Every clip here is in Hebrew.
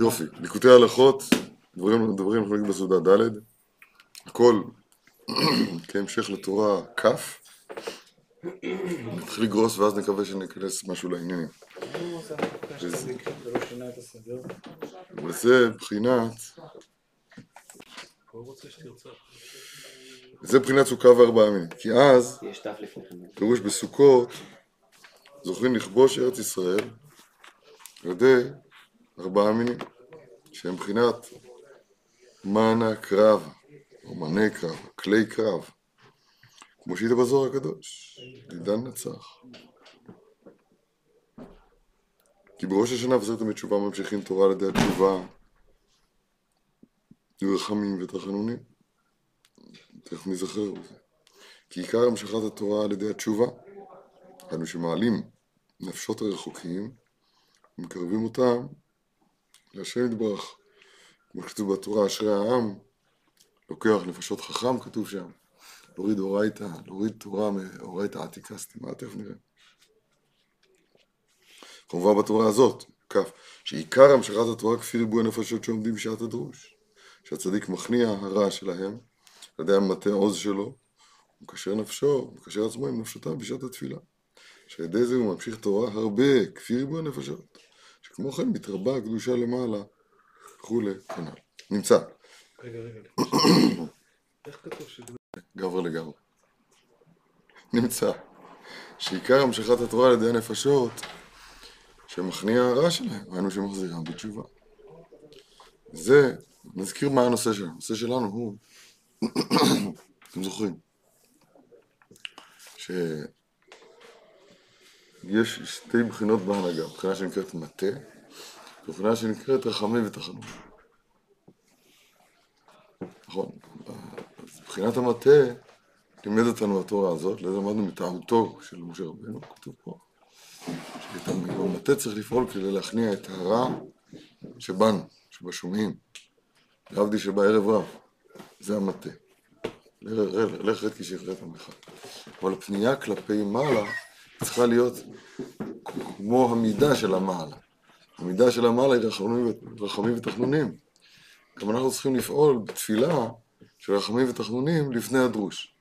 יופי, ליקוטי הלכות, דברים דברים אנחנו נגיד בסעודה ד', הכל כהמשך לתורה כ', נתחיל לגרוס ואז נקווה שניכנס משהו לעניינים. וזה בחינת, זה בחינת סוכה וארבעה מינים, כי אז, פירוש בסוכות, זוכרים לכבוש ארץ ישראל על ידי ארבעה מינים, שהם בחינת מנה קרב, או מנה קרב, כלי קרב, כמו שהיית בזוהר הקדוש, עידן נצח. כי בראש השנה וזאת בתשובה ממשיכים תורה על ידי התשובה, רחמים ותחנונים. תכף נזכר בזה. כי עיקר המשכת התורה על ידי התשובה, אנו שמעלים נפשות הרחוקים, ומקרבים אותם להשם יתברך. כמו שכתוב בתורה, אשרי העם, לוקח נפשות חכם, כתוב שם. להוריד אורייתא, להוריד תורה מאורייתא עתיקה סתימה, תכף נראה. כמובן בתורה הזאת, כ', שעיקר המשכת התורה כפי ריבוי הנפשות שעומדים בשעת הדרוש. שהצדיק מכניע הרע שלהם, על ידי המטה עוז שלו, הוא מקשר נפשו, הוא מקשר עצמו עם נפשותיו בשעת התפילה. שעל ידי זה הוא ממשיך תורה הרבה, כפי ריבוי הנפשות. שכמו כן מתרבה הקדושה למעלה, וכולי, כנ"ל. נמצא. רגע, רגע, איך כתוב שזה... גבר לגמרי. נמצא שעיקר המשכת התורה על ידי הנפשות שמכניע הרע שלהם, היינו שמחזירם בתשובה. זה, נזכיר מה הנושא שלנו. הנושא שלנו הוא, אתם זוכרים, שיש שתי בחינות בהנהגה, בחינה שנקראת מטה, ובחינה שנקראת רחמים ותחנונים. נכון, אז בחינת המטה לימד אותנו התורה הזאת, לזה למדנו מטעותו של משה רבנו, כתוב פה, שבמטה צריך לפעול כדי להכניע את הרע שבנו, שבשומעים, להבדיל שבערב רב, זה המטה. לך רד כי שחררת עמך. אבל הפנייה כלפי מעלה צריכה להיות כמו המידה של המעלה. המידה של המעלה היא רחמים ותחנונים. גם אנחנו צריכים לפעול בתפילה של רחמים ותחנונים לפני הדרוש.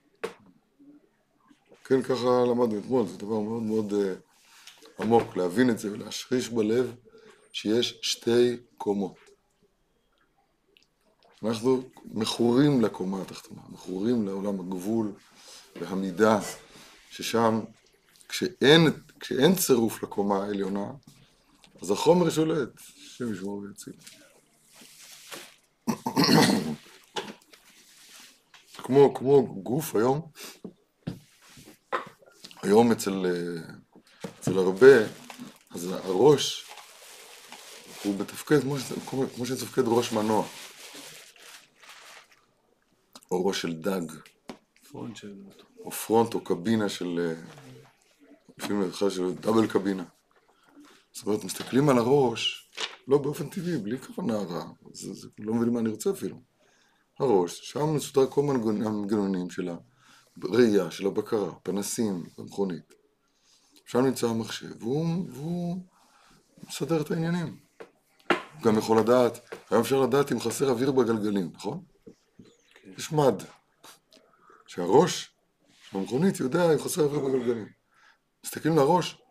כן, ככה למדנו אתמול, זה דבר מאוד מאוד uh, עמוק, להבין את זה ולהשריש בלב שיש שתי קומות. אנחנו מכורים לקומה התחתונה, מכורים לעולם הגבול והמידה, ששם כשאין, כשאין צירוף לקומה העליונה, אז החומר שולט, השם ישמור ויציל. כמו, כמו גוף היום, היום אצל, אצל הרבה, אז הראש הוא מתפקד כמו, כמו, כמו ראש מנוע, או ראש של דג, front של... או front או קבינה של, לפעמים בכלל של double קבינה. זאת אומרת, מסתכלים על הראש, לא באופן טבעי, בלי כוונה רעה, זה, זה, לא מבינים מה אני רוצה אפילו. הראש, שם מסודר כל המנגנונים של הראייה, של הבקרה, פנסים במכונית. שם נמצא המחשב, והוא, והוא מסדר את העניינים. הוא גם יכול לדעת, היום אפשר לדעת אם חסר אוויר בגלגלים, נכון? כן. יש מד. שהראש המכונית יודע אם חסר אוויר בגלגלים. מסתכלים לראש,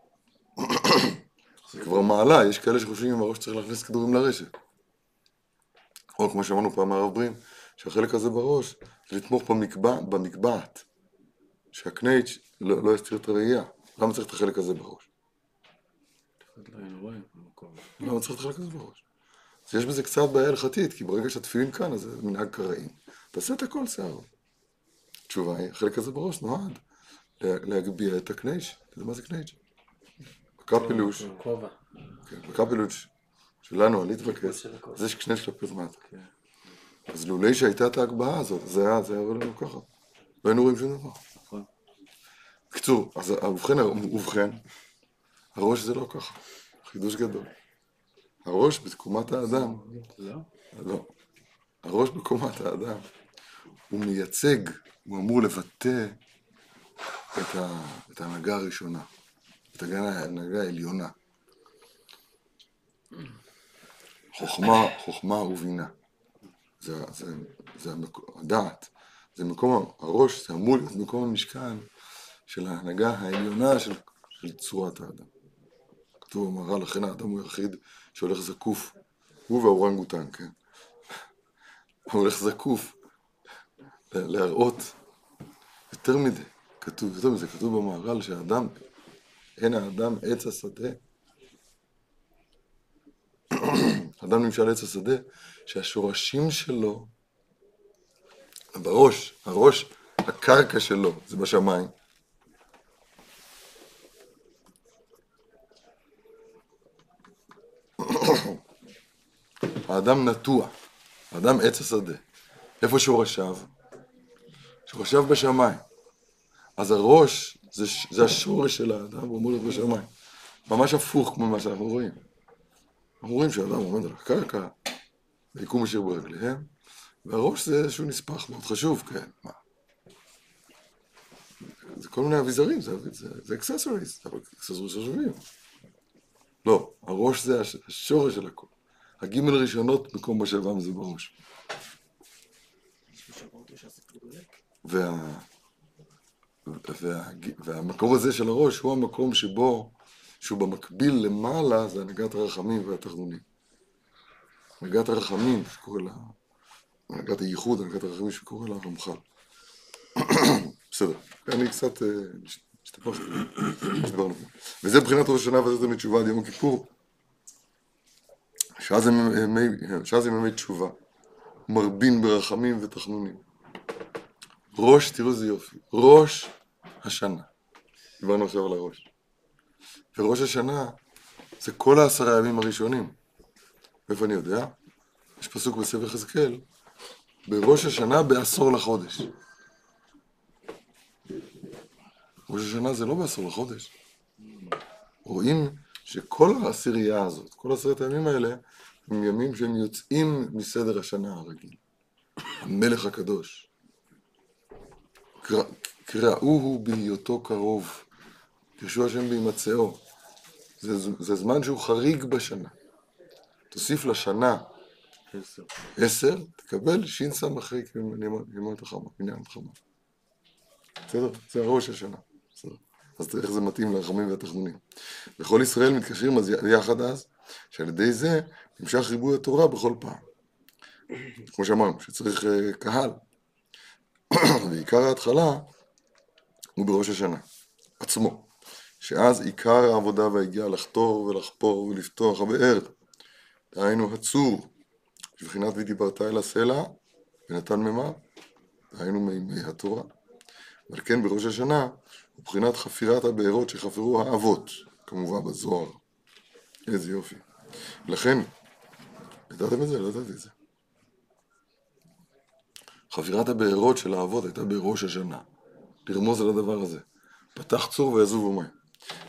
זה כבר מעלה, יש כאלה שחושבים אם הראש צריך להכניס כדורים לרשת. או כמו שאמרנו פעם מהרב ברים, שהחלק הזה בראש זה לתמוך במקבע, במקבעת, שהקנייץ' לא, לא יסתיר את הראייה. למה צריך את החלק הזה בראש? למה צריך את החלק הזה בראש? אז יש בזה קצת בעיה הלכתית, כי ברגע שהתפילין כאן, אז זה מנהג קראים. תעשה את הכל שיער. התשובה היא, החלק הזה בראש נועד להגביה את הקנייץ'. אתה יודע מה זה קנייץ'? בקפילוש, כובע. כן, בקפילוש שלנו, הליטבקס, אז יש קנייץ' כלפי מטה. כן. אז לולי שהייתה את ההגבהה הזאת, זה היה, זה היה עולה לנו ככה. לא היינו רואים שום דבר. נכון. בקיצור, אז ובכן, ובכן, הראש זה לא ככה. חידוש גדול. הראש בתקומת האדם, לא? לא. הראש בקומת האדם, הוא מייצג, הוא אמור לבטא את, ה, את ההנהגה הראשונה, את ההנהגה העליונה. חוכמה, חוכמה ובינה. זה, זה, זה המקום, הדעת. זה מקום, הראש, זה אמור להיות מקום המשכן של ההנהגה העליונה של, של צורת האדם. כתוב במהר"ל, לכן האדם הוא היחיד שהולך זקוף, הוא והאורנגוטן, כן? הוא הולך זקוף, להראות יותר מזה, כתוב, יותר מזה, כתוב במהר"ל שהאדם, אין האדם עץ השדה. אדם נמשל עץ השדה, שהשורשים שלו, בראש, הראש, הקרקע שלו, זה בשמיים. האדם נטוע, האדם עץ השדה. איפה שורשיו? שורשיו בשמיים. אז הראש זה, זה השורש של האדם, הוא אמור להיות בשמיים. ממש הפוך כמו מה שאנחנו רואים. אנחנו רואים שהאדם עומד על הקרקע, היקום אשר ברגליהם, והראש זה איזשהו נספח מאוד חשוב, כן, מה? זה כל מיני אביזרים, זה, זה, זה accessories, אבל accessories חשובים. לא, הראש זה השורש של הכל. הגימל ראשונות, מקום בשבם זה בראש. וה... וה... והמקום הזה של הראש הוא המקום שבו, שהוא במקביל למעלה, זה הנהגת הרחמים והתחתונים. הנהגת הרחמים, שקורא לה... הנהגת הייחוד, הנהגת הרחמים שקורא לה רמח"ל. בסדר, אני קצת שדיברנו פה. וזה מבחינת ראש השנה תמיד תשובה עד יום הכיפור. שאז הם ימי תשובה, מרבין ברחמים ותחנונים. ראש, תראו איזה יופי, ראש השנה. דיברנו עכשיו על הראש. וראש השנה זה כל העשרה הימים הראשונים. איפה אני יודע? יש פסוק בספר יחזקאל, בראש השנה בעשור לחודש. ראש השנה זה לא בעשור לחודש. רואים שכל העשירייה הזאת, כל עשרת הימים האלה, הם ימים שהם יוצאים מסדר השנה הרגיל. המלך הקדוש. קראוהו בהיותו קרוב, קרשו השם בהימצאו. זה, זה זמן שהוא חריג בשנה. תוסיף לשנה עשר, עשר תקבל ש"ס אחרי ימות החמה, בניין החמה. בסדר? זה ראש השנה. בסדר. אז איך זה מתאים לרחמים והתחנונים. וכל ישראל מתקשרים אז יחד אז, שעל ידי זה נמשך ריבוי התורה בכל פעם. כמו שאמרנו, שצריך uh, קהל. ועיקר ההתחלה הוא בראש השנה עצמו, שאז עיקר העבודה והגיעה לחתור ולחפור ולפתוח הבאר, דהיינו הצור, בבחינת ודיברת אל הסלע ונתן מימיו, דהיינו מימי התורה. אבל כן בראש השנה הוא בחינת חפירת הבארות שחפרו האבות, כמובן בזוהר. איזה יופי. לכן, ידעתם את זה? לא ידעתי את זה. חפירת הבארות של האבות הייתה בראש השנה. לרמוז על הדבר הזה. פתח צור ויזובו מים.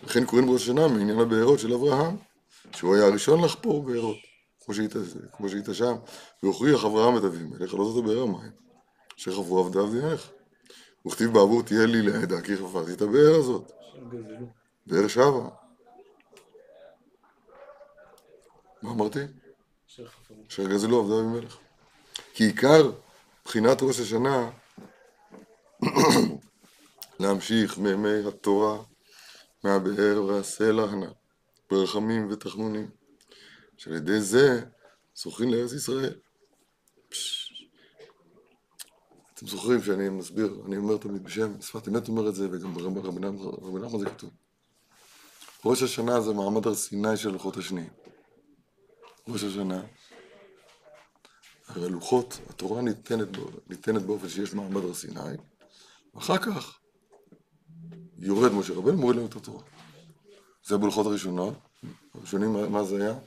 לכן קוראים בראש השנה מעניין הבארות של אברהם, שהוא היה הראשון לחפור בארות, כמו שהיית שם, והוכריח אברהם את אביו מלך, לא זאת הבאר מים, אשר חפרו עבדיו דינך. וכתיב בעבור תהיה לי לעדה, כי חפרתי את הבאר הזאת. באר שבע. מה אמרתי? אשר גזלו עבדיו ממלך. כי עיקר בחינת ראש השנה להמשיך מימי התורה מהבאר והסלע הנ"ל, ברחמים ותחנונים, שעל ידי זה זוכרים לארץ ישראל. אתם זוכרים שאני מסביר, אני אומר תמיד בשם, שפת אמת אומר את זה, וגם ברבי נחמן זה כתוב. ראש השנה זה מעמד הר סיני של לוחות השניים. ראש השנה, הרי לוחות, התורה ניתנת, ניתנת באופן שיש מעמד הר סיני, ואחר כך יורד משה רבנו, מוריד לנו את התורה. זה בלוחות הראשונות, הראשונים, מה זה היה?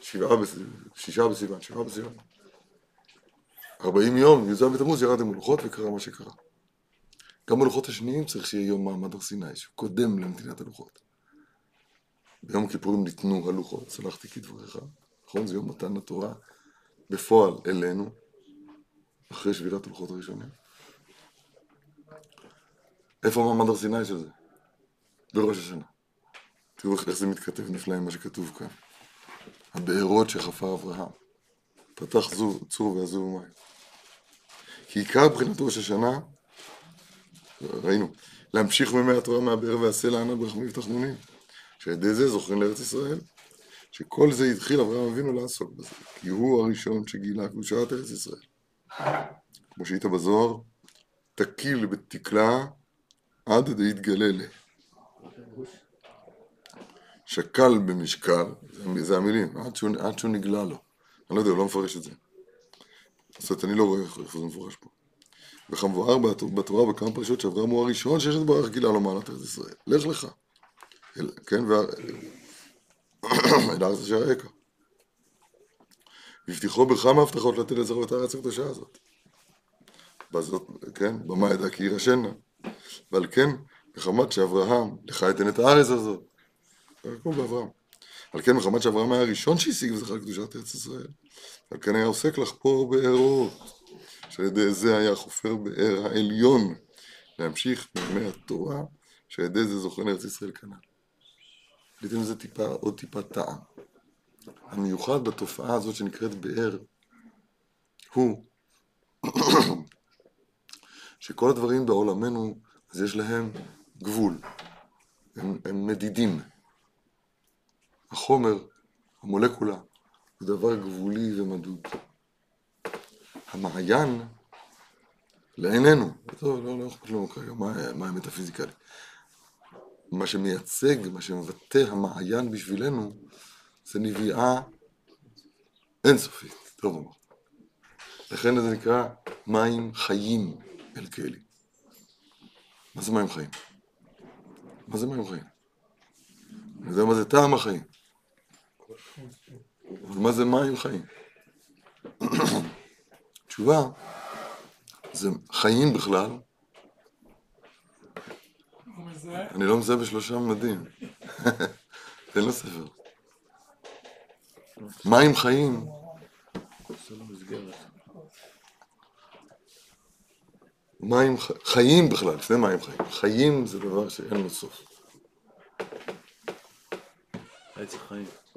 שבעה בסיוון, שישה בסיוון, שבעה בסיוון. ארבעים יום, י"ז בתמוז, ירד עם הלוחות וקרה מה שקרה. גם בלוחות השניים צריך שיהיה יום מעמד הר סיני, שקודם לנתינת הלוחות. ביום הכיפורים ניתנו הלוחות, סלחתי כדבריך, נכון? זה יום מתן התורה בפועל אלינו, אחרי שבירת הלוחות הראשונים. איפה מעמד הר סיני של זה? בראש השנה. תראו איך זה מתכתב נפלא עם מה שכתוב כאן. הבארות שחפר אברהם. פתח זו, צור ועזוב מים. כי עיקר בחינת ראש השנה, ראינו, להמשיך ממי התורה מהבאר והסלע ענה ברחמים ותחנונים. שעל ידי זה זוכרים לארץ ישראל. שכל זה התחיל אברהם אבינו לעסוק בזה. כי הוא הראשון שגילה קדושת ארץ ישראל. כמו שהיית בזוהר, תקיל בתקלה עד דהתגלה לה. שקל במשקל, זה, המילים, עד שהוא, עד שהוא נגלה לו. אני לא יודע, הוא לא מפרש את זה. זאת אומרת, אני לא רואה איך זה מפורש פה. וכמבואר בתורה בכמה פרשות שאברהם הוא הראשון שיש את ברך גילה לו מעלת ארץ ישראל. לך לך. אל, כן, אל הארץ אשר אראך. והבטיחו בכמה הבטחות לתת לזרוע את הארץ הקדושה הזאת. בזאת, כן, במה ידע כי יירשנה. ועל כן, מחמת שאברהם, לך אתן את הארץ הזאת. כמו באברהם. על כן, מחמת שאברהם היה הראשון שהשיג וזכר קדושת ארץ ישראל. על כן היה עוסק לחפור בארות. שעל ידי זה היה חופר באר העליון. להמשיך מימי התורה, שעל ידי זה זוכר לארץ ישראל כנ"ל. ניתן לזה טיפה, עוד טיפה טעם. המיוחד בתופעה הזאת שנקראת באר, הוא שכל הדברים בעולמנו, אז יש להם גבול, הם, הם מדידים. החומר, המולקולה, הוא דבר גבולי ומדוד. המעיין, לעינינו, טוב, לא, לא אכפת לנו כרגע מה, מה האמת הפיזיקלית. מה שמייצג, מה שמבטא המעיין בשבילנו, זה נביאה אינסופית, טוב אמר. לכן זה נקרא מים חיים אל כלי. מה זה מים חיים? מה זה מים חיים? אני יודע מה זה טעם החיים. אבל מה זה מים חיים? תשובה, זה חיים בכלל. אני לא מזהה בשלושה ממדים. תן לו ספר. מים חיים. מים חיים בכלל, לפני מים חיים. חיים זה דבר שאין לו סוף.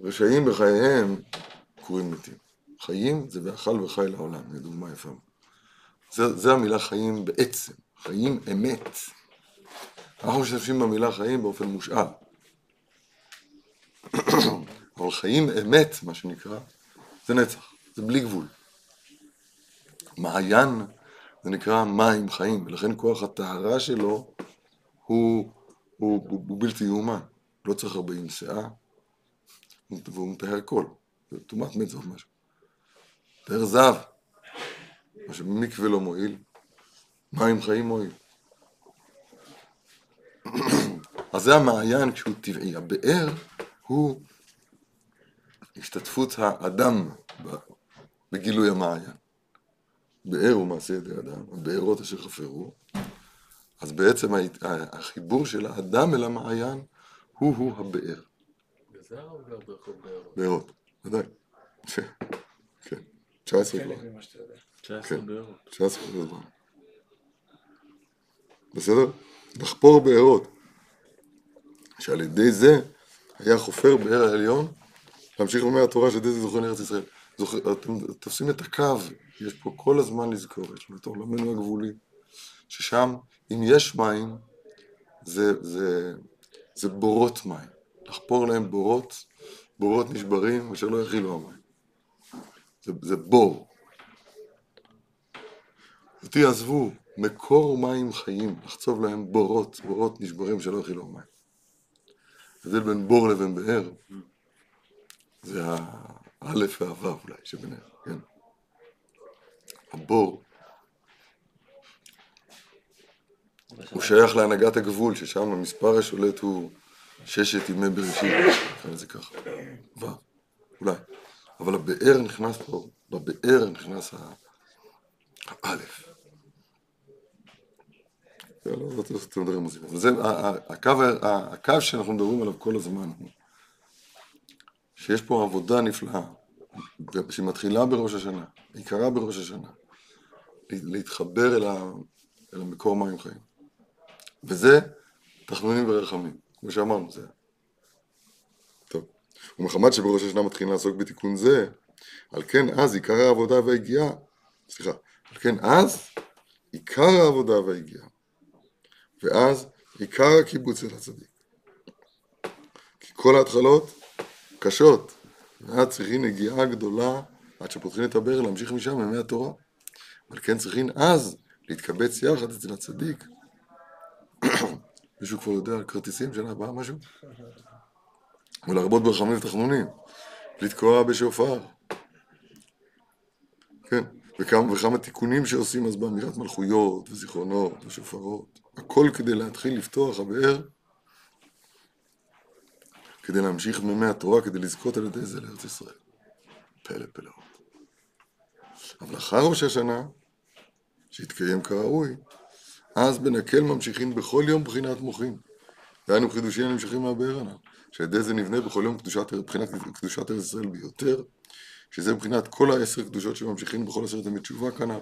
רשעים בחייהם קוראים מתים. חיים זה ואכל וחי לעולם, זו דוגמה יפה. זה, זה המילה חיים בעצם, חיים אמת. אנחנו משתמשים במילה חיים באופן מושאל. אבל חיים אמת, מה שנקרא, זה נצח, זה בלי גבול. מעיין זה נקרא מים חיים, ולכן כוח הטהרה שלו הוא, הוא, הוא, הוא בלתי יאומן. לא צריך הרבה נשיאה, והוא מטהר הכל. זה טומאת מת זה משהו. מטהר זהב, מה שמקווה לא מועיל, מים חיים מועיל. אז זה המעיין כשהוא טבעי. הבאר הוא השתתפות האדם בגילוי המעיין. באר הוא מעשה ידי אדם, הבארות אשר חפרו. אז בעצם החיבור של האדם אל המעיין הוא-הוא הבאר. בארות, ודאי. כן, 19 כבר. 19 בארות. 19 בארות. בסדר? לחפור בארות. שעל ידי זה היה חופר באר העליון, להמשיך לומר התורה שעל ידי זה זוכר לארץ ישראל. זוכר, אתם תופסים את הקו, יש פה כל הזמן לזכור, יש לנו את עולמנו הגבולי, ששם אם יש מים, זה, זה, זה בורות מים. לחפור להם בורות, בורות נשברים, אשר לא יכילו המים. זה, זה בור. אותי עזבו, מקור מים חיים, לחצוב להם בורות, בורות נשברים שלא יכילו המים. ההבדל בין בור לבין באר, זה האלף והוו אולי שביניהם, כן. הבור הוא שייך להנהגת הגבול, ששם המספר השולט הוא ששת ימי בראשית, נקרא לזה ככה, ו', אולי. אבל הבאר נכנס פה, בבאר נכנס האלף. לא, לא אתם מדברים מוזיקה. וזה, הקו שאנחנו מדברים עליו כל הזמן הוא שיש פה עבודה נפלאה, שמתחילה בראש השנה, עיקרה בראש השנה, להתחבר אל, ה, אל המקור מים חיים. וזה תחנונים ורחמים, כמו שאמרנו, זה... טוב. ומחמת שבראש השנה מתחילים לעסוק בתיקון זה, על כן אז עיקר העבודה והיגיעה, סליחה, על כן אז עיקר העבודה והיגיעה, ואז עיקר הקיבוץ אל הצדיק. כי כל ההתחלות קשות, ואז צריכים נגיעה גדולה עד שפותחים את הברל להמשיך משם ימי התורה. אבל כן צריכים אז להתקבץ יחד אצל הצדיק. מישהו כבר יודע על כרטיסים שנה הבאה משהו? ולהרבות ברחמים ותחנונים, לתקוע בשופר. כן, וכמה, וכמה תיקונים שעושים אז באמירת מלכויות וזיכרונות ושופרות. הכל כדי להתחיל לפתוח הבאר, כדי להמשיך מימי התורה, כדי לזכות על ידי זה לארץ ישראל. פלא פלאות. אבל אחר ראש השנה, שהתקיים כראוי, אז בנקל ממשיכים בכל יום בחינת מוחין. דהיינו חידושים הנמשכים מהבאר הנ"ל, שעל ידי זה נבנה בכל יום קדושת, בחינת קדושת ארץ ישראל ביותר, שזה מבחינת כל העשר קדושות שממשיכים בכל עשרת ימי תשובה כנ"ל.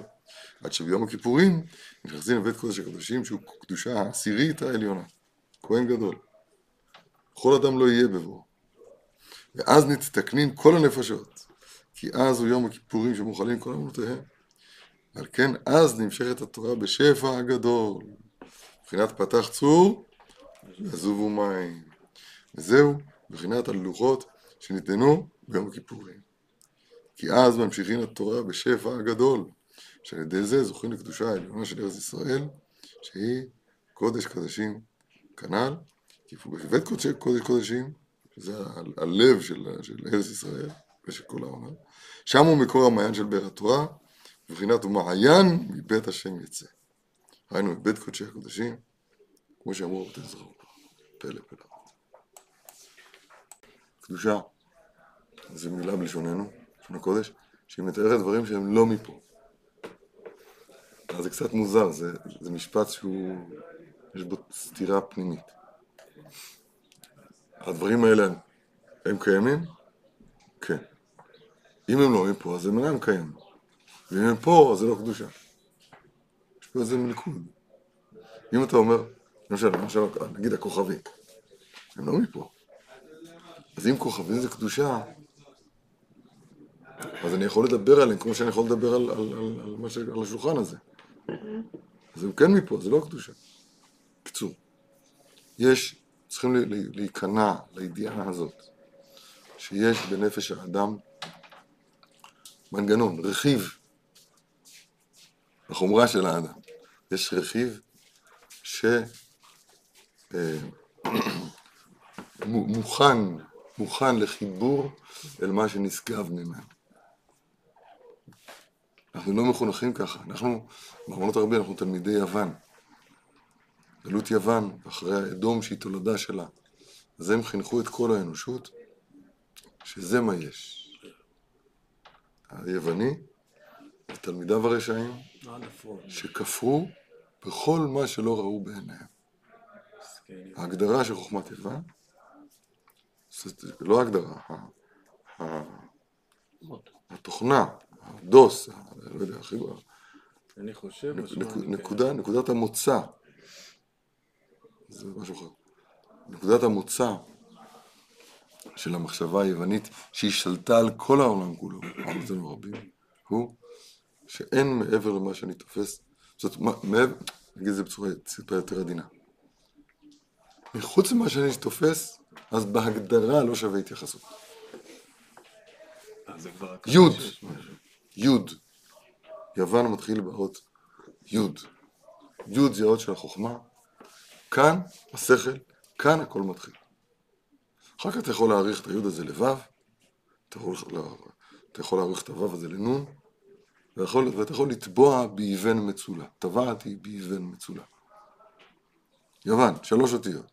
עד שביום הכיפורים נכנסים לבית קודש הקדושים שהוא קדושה העשירית העליונה, כהן גדול. כל אדם לא יהיה בבוא. ואז נתתקנין כל הנפשות, כי אז הוא יום הכיפורים שמוכלים כל אמונותיהם. על כן אז נמשכת התורה בשפע הגדול. מבחינת פתח צור, יזובו מים. וזהו, מבחינת הלוחות שניתנו ביום הכיפורים. כי אז ממשיכים התורה בשפע הגדול, שעל ידי זה זוכים לקדושה העליונה של ארץ ישראל, שהיא קודש קודשים כנ"ל, כי בבית קודש קודש קודשים, שזה הלב של, של ארץ ישראל ושל כל העולם, שם הוא מקור המעיין של באר התורה, מבחינת ומעיין מבית השם יצא. היינו מבית קודשי הקודשים, כמו שאמרו רבותינו זכרו, פלא פלא. קדושה, זו מילה בלשוננו, לשון הקודש, שהיא מתארת דברים שהם לא מפה. אז זה קצת מוזר, זה, זה משפט שהוא, יש בו סתירה פנימית. הדברים האלה, הם קיימים? כן. אם הם לא מפה, אז הם אינם קיימים. ואם הם פה, אז זה לא קדושה. יש פה איזה מלכוד. אם אתה אומר, למשל, למשל, נגיד הכוכבים, הם לא מפה. אז אם כוכבים זה קדושה, אז אני יכול לדבר עליהם כמו שאני יכול לדבר על, על, על, על, מה ש, על השולחן הזה. אז הם כן מפה, זה לא קדושה. בקיצור, יש, צריכים להיכנע לידיעה הזאת, שיש בנפש האדם מנגנון, רכיב, בחומרה של האדם. יש רכיב ש... אה, מוכן לחיבור אל מה שנשגב ממנו. אנחנו לא מחונכים ככה, אנחנו, באמנות הרבה אנחנו תלמידי יוון. גלות יוון, אחרי האדום שהיא תולדה שלה. אז הם חינכו את כל האנושות, שזה מה יש. היווני, תלמידיו הרשעים, שכפרו בכל מה שלא ראו בעיניהם. ההגדרה של חוכמת יוון, לא ההגדרה, התוכנה, הדוס, לא יודע, הכי. אני חושב, נקודה, נקודת המוצא, זה משהו אחר. נקודת המוצא של המחשבה היוונית שהיא שלטה על כל העולם כולו, עמותנו רבים, הוא שאין מעבר למה שאני תופס, זאת מעבר, נגיד את זה בצורה טיפה יותר עדינה. מחוץ למה שאני תופס, אז בהגדרה לא שווה התייחסות. יוד, יוד. יוון מתחיל באות יוד. יוד זה האות של החוכמה. כאן השכל, כאן הכל מתחיל. אחר כך אתה יכול להעריך את היוד הזה לו', אתה יכול להעריך את הו' הזה לנ', ואתה יכול לטבוע באבן מצולה. טבעתי באבן מצולה. יוון, שלוש אותיות.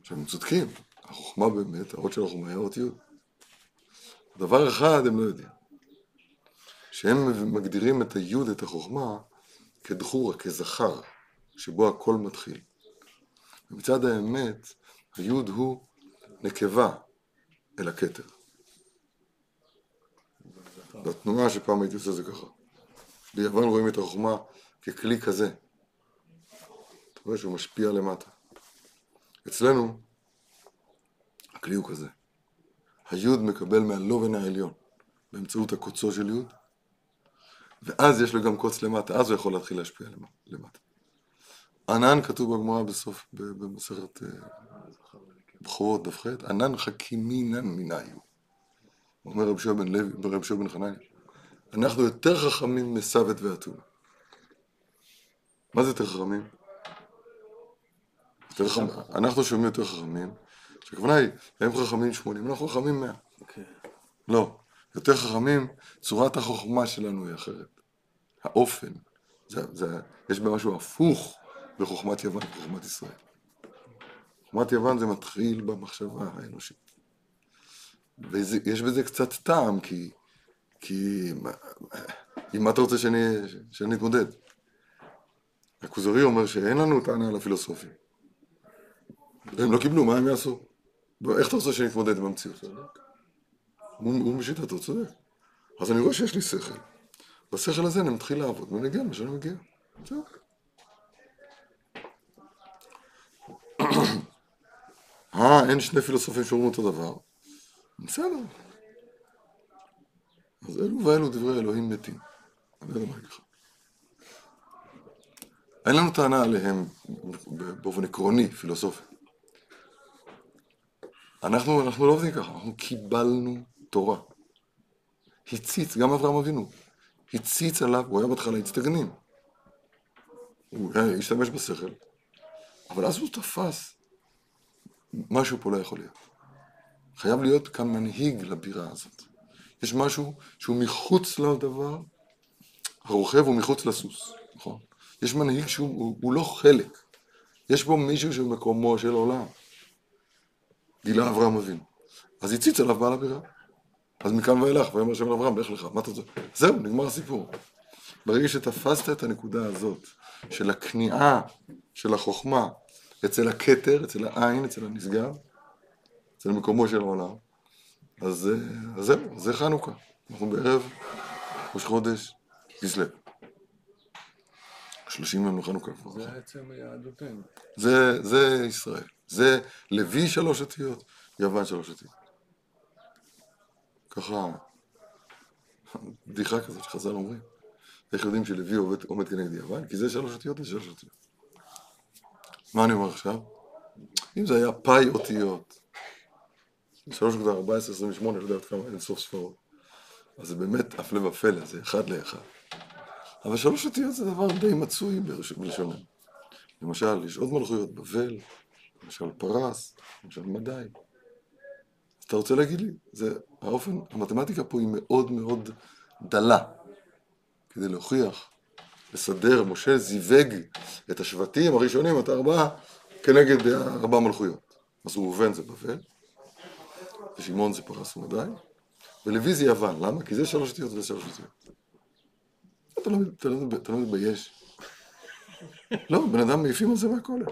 עכשיו הם צודקים, החוכמה באמת, האות של החוכמה היא האות י'. דבר אחד הם לא יודעים, שהם מגדירים את היוד, את החוכמה, כדחורה, כזכר, שבו הכל מתחיל. ומצד האמת, היוד הוא נקבה אל הכתר. בתנועה שפעם הייתי עושה זה ככה. ביוון רואים את החוכמה ככלי כזה. אתה רואה שהוא משפיע למטה. אצלנו, הכלי הוא כזה. היוד מקבל מהלובן העליון באמצעות הקוצו של יוד, ואז יש לו גם קוץ למטה, אז הוא יכול להתחיל להשפיע למטה. ענן כתוב בגמרא בסוף, במסכת אה, בכורות, דף ח', ענן חכימינן מנהיו. אומר רב שועה בן לוי, רב שועה בן חנניה, אנחנו יותר חכמים מסבת ואתונה. מה זה יותר חכמים? יותר חכמים, אנחנו שומעים יותר חכמים, שהכוונה היא, הם חכמים 80, אנחנו חכמים 100. אוקיי. לא, יותר חכמים, צורת החוכמה שלנו היא אחרת. האופן, זה, זה, יש בה משהו הפוך בחוכמת יוון ובחוכמת ישראל. חוכמת יוון זה מתחיל במחשבה האנושית. ויש בזה קצת טעם, כי, כי עם מה אתה רוצה שאני, שאני אתמודד? הכוזרי אומר שאין לנו טענה על הפילוסופים. הם לא קיבלו, מה הם יעשו? איך אתה רוצה שאני אתמודד עם המציאות? הוא בשיטתו צודק. אז אני רואה שיש לי שכל. בשכל הזה אני מתחיל לעבוד ונגיע למה שאני מגיע. זהו. אה, אין שני פילוסופים שאומרים אותו דבר. בסדר. אז אלו ואלו דברי אלוהים מתים. אני לא יודע מה. אין לנו טענה עליהם באופן עקרוני, פילוסופי. אנחנו, אנחנו לא עובדים ככה, אנחנו קיבלנו תורה. הציץ, גם אברהם אבינו, הציץ עליו, הוא היה בהתחלה הצטגנים. הוא השתמש בשכל, אבל אז הוא תפס. משהו פה לא יכול להיות. חייב להיות כאן מנהיג לבירה הזאת. יש משהו שהוא מחוץ לדבר, הרוכב הוא מחוץ לסוס, נכון? יש מנהיג שהוא הוא, הוא לא חלק. יש פה מישהו שהוא מקומו של עולם. גילה אברהם אבינו. אז הציץ עליו בעל הבירה. אז מכאן ואילך, ויאמר שם לאברהם, לך לך, מה אתה רוצה? זהו, נגמר הסיפור. ברגע שתפסת את הנקודה הזאת, של הכניעה, של החוכמה, אצל הכתר, אצל העין, אצל הנשגב, אצל מקומו של העולם, אז, אז זהו, זה חנוכה. אנחנו בערב ראש חודש כסלו. שלושים יום לחנוכה. זה עצם יהדותנו. זה, זה ישראל. זה לוי שלוש אותיות, יוון שלוש אותיות. ככה, בדיחה כזאת שחז"ל אומרים. איך יודעים שלוי עומד, עומד כנגד יוון? כי זה שלוש אותיות וזה שלוש אותיות. מה אני אומר עכשיו? אם זה היה פאי אותיות, שלוש נקודה ארבע עשרה עשרים ושמונה, לא יודע כמה אין סוף ספרות, אז זה באמת הפלא ופלא, זה אחד לאחד. אבל שלוש אותיות זה דבר די מצוי בלשוננו. למשל, יש עוד מלכויות, בבל, למשל פרס, למשל מדי. אתה רוצה להגיד לי, זה האופן, המתמטיקה פה היא מאוד מאוד דלה, כדי להוכיח, לסדר, משה זיווג את השבטים הראשונים, את הארבעה, כנגד ארבע מלכויות. אז ראובן זה בבל, ושמעון זה פרס ומדי, ולוי זה יוון, למה? כי זה שלוש אותיות וזה שלוש אותיות. אתה לא, לא, לא מתבייש. לא, בן אדם מעיפים על זה מהכולל.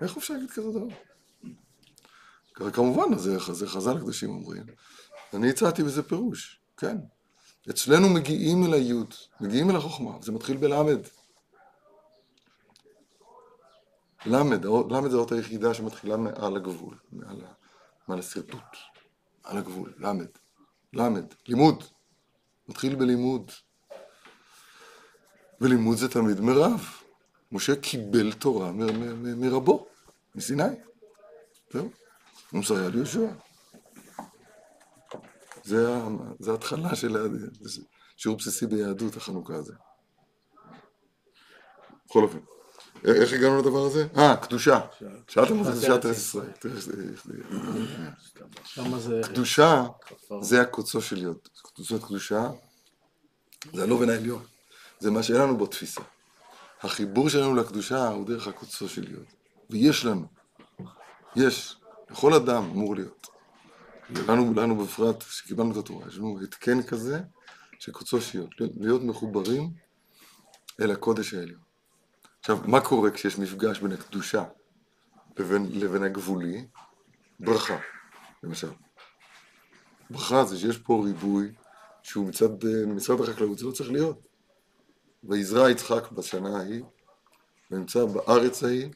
איך אפשר להגיד כזה דבר? כמובן, זה, זה חז"ל הקדושים אומרים. אני הצעתי בזה פירוש, כן. אצלנו מגיעים אל היוד, מגיעים אל החוכמה, זה מתחיל בלמד. למד, למד זה האות היחידה שמתחילה מעל הגבול, מעל, מעל השרטוט, על הגבול, למד, למד, לימוד, מתחיל בלימוד. ולימוד זה תמיד מרב. משה קיבל תורה מרבו, מסיני. זהו. הוא מסייע ליהושע. זה, זה ההתחלה של שיעור בסיסי ביהדות, החנוכה הזה. בכל אופן, איך הגענו לדבר הזה? אה, קדושה. שאלתם מה זה קדושת ארץ ישראל. קדושה זה הקוצו של להיות. קדושת קדושה זה הלובן העליון. זה מה שאין לנו בו תפיסה. החיבור שלנו לקדושה הוא דרך הקוצו של להיות. ויש לנו. יש. לכל אדם אמור להיות. ולנו לנו בפרט, שקיבלנו את התורה, יש לנו התקן כזה שקוצו של להיות. מחוברים אל הקודש העליון. עכשיו, מה קורה כשיש מפגש בין הקדושה לבין, לבין הגבולי? ברכה, למשל. ברכה זה שיש פה ריבוי שהוא מצד, מצד החקלאות, זה לא צריך להיות. ויזרע יצחק בשנה ההיא, ונמצא בארץ ההיא,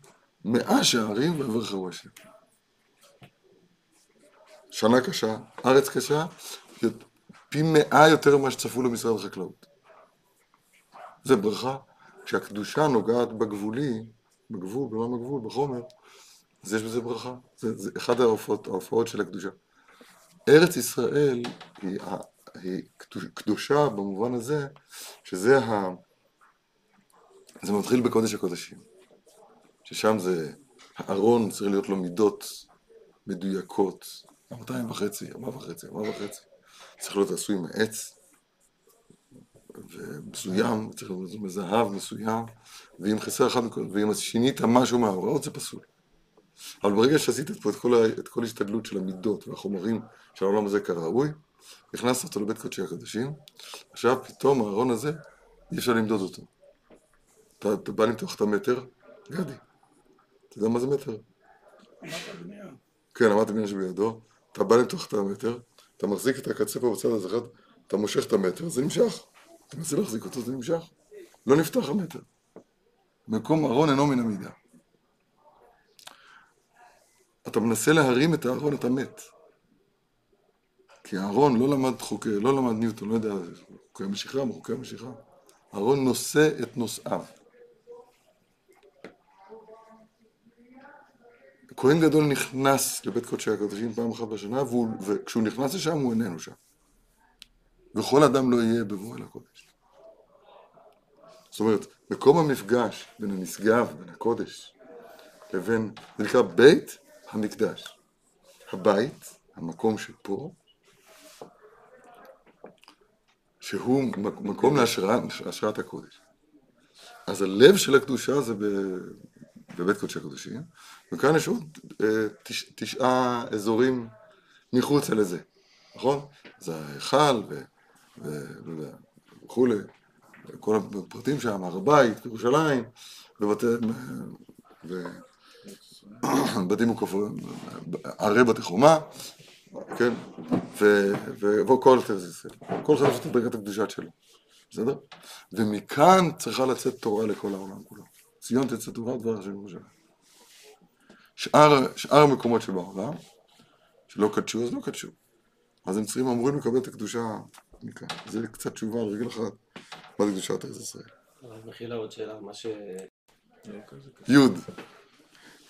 מאה שערים ויברכהו השם. שנה קשה, ארץ קשה, פי מאה יותר ממה שצפו למשרד החקלאות. זה ברכה. כשהקדושה נוגעת בגבולי, בגבול, בעולם הגבול, בחומר, אז יש בזה ברכה. זה, זה אחד ההופעות, ההופעות של הקדושה. ארץ ישראל היא, היא קדושה במובן הזה, שזה ה... זה מתחיל בקודש הקודשים. ששם זה, הארון צריך להיות לו מידות מדויקות, אמרתיים וחצי, ארבע וחצי, ארבע וחצי. צריך להיות עשוי מעץ, ומסוים, צריך להיות מזהב מסוים, ואם חסר אחד, ואם שינית משהו מההוראות זה פסול. אבל ברגע שעשית פה את כל, את כל ההשתדלות של המידות והחומרים של העולם הזה כראוי, הכנסת אותו לבית קודשי הקדושים, עכשיו פתאום הארון הזה, אי אפשר למדוד אותו. אתה, אתה בא למתוח את המטר, גדי, אתה יודע מה זה מטר? כן, אמרת בניין שבידו, אתה בא למתוח את המטר, אתה מחזיק את הקצה פה בצד הזה אתה מושך את המטר, זה נמשך. אתה מנסה להחזיק אותו, זה נמשך. לא נפתח המטר. מקום ארון אינו מן המידה. אתה מנסה להרים את הארון, אתה מת. כי אהרון לא למד חוקי, לא למד ניוטון, לא יודע, חוקי המשיכה, חוקי המשיכה. אהרון נושא את נושאיו. כהן גדול נכנס לבית קודשי הקודשים פעם אחת בשנה, והוא, וכשהוא נכנס לשם הוא איננו שם. וכל אדם לא יהיה בבוא אל הקודש. זאת אומרת, מקום המפגש בין הנשגב, בין הקודש, לבין, זה נקרא בית המקדש. הבית, המקום שפה, שהוא מקום להשראת הקודש. אז הלב של הקדושה זה בבית קודשי הקודשים, וכאן יש עוד אה, תש, תשעה אזורים מחוצה לזה, נכון? זה ההיכל וכולי, כל הפרטים שם, הר הבית, ירושלים, ובתי... בתים מוקפים, ערי בתי חומה, כן, וכל ארץ ישראל, כל אחד יש את דרגת הקדושת שלו, בסדר? ומכאן צריכה לצאת תורה לכל העולם כולו. ציון תצא תורה דבר השם ירושלים. שאר, שאר המקומות שבעולם, שלא קדשו, אז לא קדשו. אז הם צריכים, אמורים לקבל את הקדושה מכאן. זה קצת תשובה על רגל אחת, מה זה קדושת ארץ ישראל. מחילה עוד שאלה, מה ש... יוד.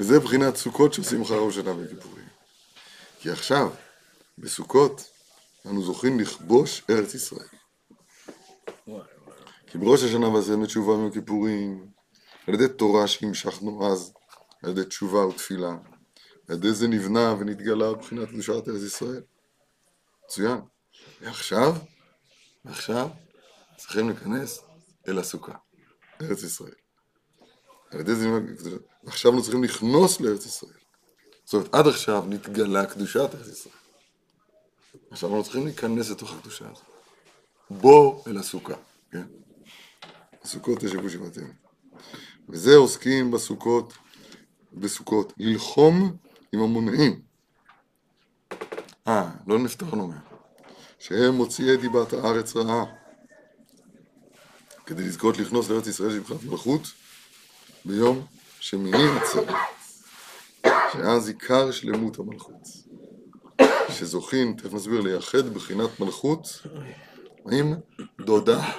וזה בחינת סוכות שעושים אחר ראש שנה וכיפורים. כי עכשיו, בסוכות, אנו זוכים לכבוש ארץ ישראל. כי בראש השנה ועשינו תשובה מיום כיפורים, על ידי תורה שהמשכנו אז, על ידי תשובה ותפילה. על ידי זה נבנה ונתגלה מבחינת קדושת ארץ ישראל. מצוין. ועכשיו, ועכשיו, צריכים להיכנס אל הסוכה, ארץ ישראל. על ידי זה נבנה, ועכשיו אנחנו צריכים לכנוס לארץ ישראל. זאת אומרת, עד עכשיו נתגלה קדושת ארץ ישראל. עכשיו אנחנו צריכים להיכנס לתוך הקדושה הזאת. בוא אל הסוכה, כן? הסוכות תשבו שבעתנו. וזה עוסקים בסוכות, בסוכות, ללחום עם המונעים. אה, לא נפטרנו מהם. שהם מוציאי דיבת הארץ רעה. כדי לזכות לכנוס לארץ ישראל שבחינת מלכות ביום שמיני עצרת. שאז עיקר שלמות המלכות. שזוכים, תכף נסביר, לייחד בחינת מלכות עם דודה.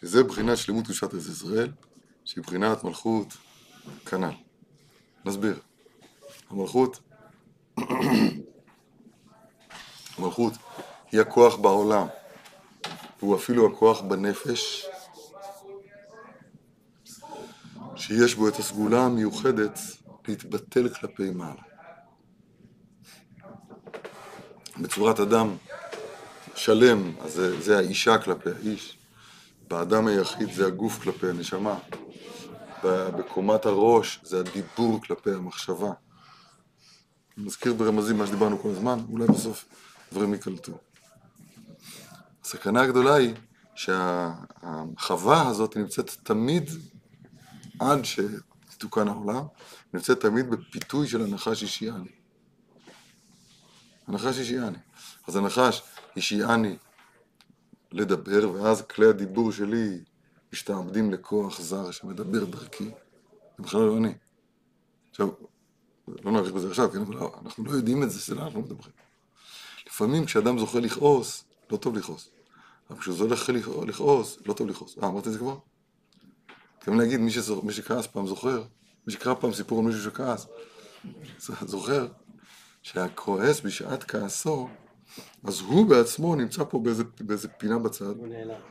שזה בחינת שלמות קדושת ארץ ישראל, שהיא בחינת מלכות כנ"ל. נסביר. המלכות, המלכות היא הכוח בעולם, והוא אפילו הכוח בנפש, שיש בו את הסגולה המיוחדת להתבטל כלפי מעלה. בצורת אדם שלם, אז זה, זה האישה כלפי האיש. באדם היחיד זה הגוף כלפי הנשמה, בקומת הראש זה הדיבור כלפי המחשבה. אני מזכיר ברמזים מה שדיברנו כל הזמן, אולי בסוף דברים ייקלטו. הסכנה הגדולה היא שהחווה הזאת נמצאת תמיד, עד שתוקן העולם, נמצאת תמיד בפיתוי של הנחש אישיאני. הנחש אישיאני. אז הנחש אישיאני לדבר, ואז כלי הדיבור שלי משתעבדים לכוח זר שמדבר דרכי. זה בכלל לא אני. עכשיו, לא נאריך בזה עכשיו, כן, אבל אנחנו לא יודעים את זה, זה לא אנחנו מדברים. לפעמים כשאדם זוכה לכעוס, לא טוב לכעוס. אבל כשזה הולך לכעוס, לא טוב לכעוס. אה, אמרתי את זה כבר? מתכוון להגיד, מי, שזוכ... מי שכעס פעם זוכר, מי שקרא פעם סיפור על מישהו שכעס, זוכר שהכועס בשעת כעסו, אז הוא בעצמו נמצא פה באיזה, באיזה פינה בצד,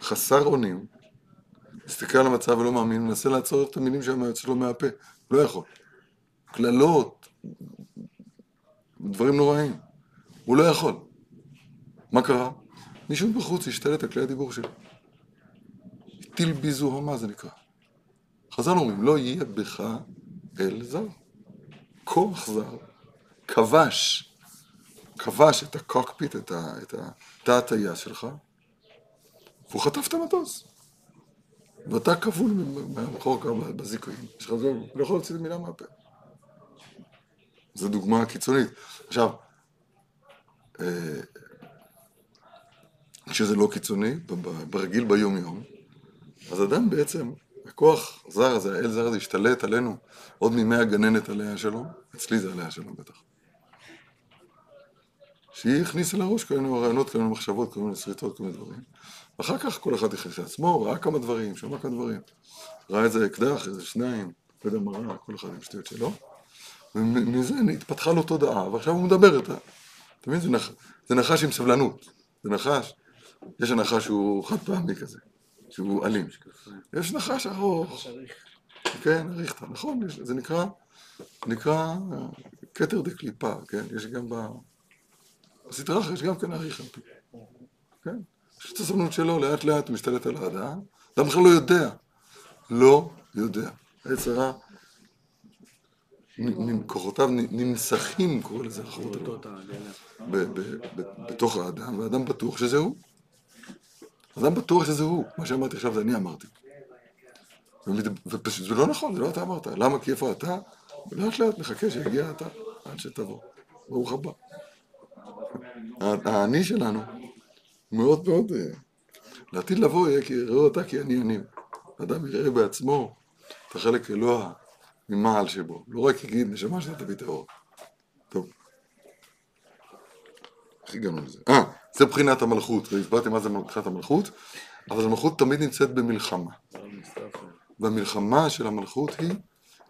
חסר אונים, מסתכל על המצב ולא מאמין, מנסה לעצור את המילים שם יוצא לו מהפה, לא יכול. קללות, דברים נוראים, הוא לא יכול. מה קרה? מישהו בחוץ השתלט על כלי הדיבור שלו. הטיל בי זוהמה זה נקרא. חז"ל אומרים, לא יהיה בך אל זר. כוח זר כבש, כבש את הקוקפיט, את, התא הטייס שלך, והוא חטף את המטוס. ואתה כבול מאחור כמה בזיכויים. יש לך זו, לא יכול להוציא מילה מהפה. זו דוגמה קיצונית. עכשיו, אה, כשזה לא קיצוני, ברגיל ביום-יום, אז אדם בעצם, הכוח זר הזה, האל זר הזה, השתלט עלינו עוד מימי הגננת עליה שלו, אצלי זה עליה שלו בטח. שהיא הכניסה לראש כל מיני רעיונות, כל מיני מחשבות, כל מיני שריטות, כל מיני דברים. ואחר כך כל אחד הכניס לעצמו, ראה כמה דברים, שמע כמה דברים. ראה איזה אקדח, איזה שניים, לא יודע מה ראה, כל אחד עם שטויות שלו. ומזה התפתחה לו תודעה, ועכשיו הוא מדבר איתה. אתה מבין? זה, נח... זה נחש עם סבלנות. זה נחש, יש הנחש שהוא חד פעמי כזה, שהוא אלים. יש נחש ארוך. כן, אריכתא, נכון, זה נקרא, נקרא כתר דקליפה, כן? יש גם ב... אחרת יש גם כן אריכא. כן? יש את הסבלנות שלו, לאט לאט משתלט על האדם, אדם בכלל לא יודע. לא יודע. היצר רע כוחותיו נמסכים, קורא לזה אחרות בתוך האדם, והאדם בטוח שזה הוא. אדם בטוח שזה הוא. מה שאמרתי עכשיו זה אני אמרתי. ופשוט זה לא נכון, זה לא אתה אמרת. למה? כי איפה אתה? לאט לאט נחכה שיגיע אתה, עד שתבוא. ברוך הבא. האני שלנו מאוד מאוד... אה, לעתיד לבוא יהיה כי יראו אותה כי אני אני. אדם יראה בעצמו את החלק אלוה ממעל שבו. לא רק יגיד, נשמה שאתה תביא את האור. טוב. איך הגענו לזה? אה, זה בחינת המלכות, והסברתי מה זה מבחינת המלכות, אבל המלכות תמיד נמצאת במלחמה. והמלחמה של המלכות היא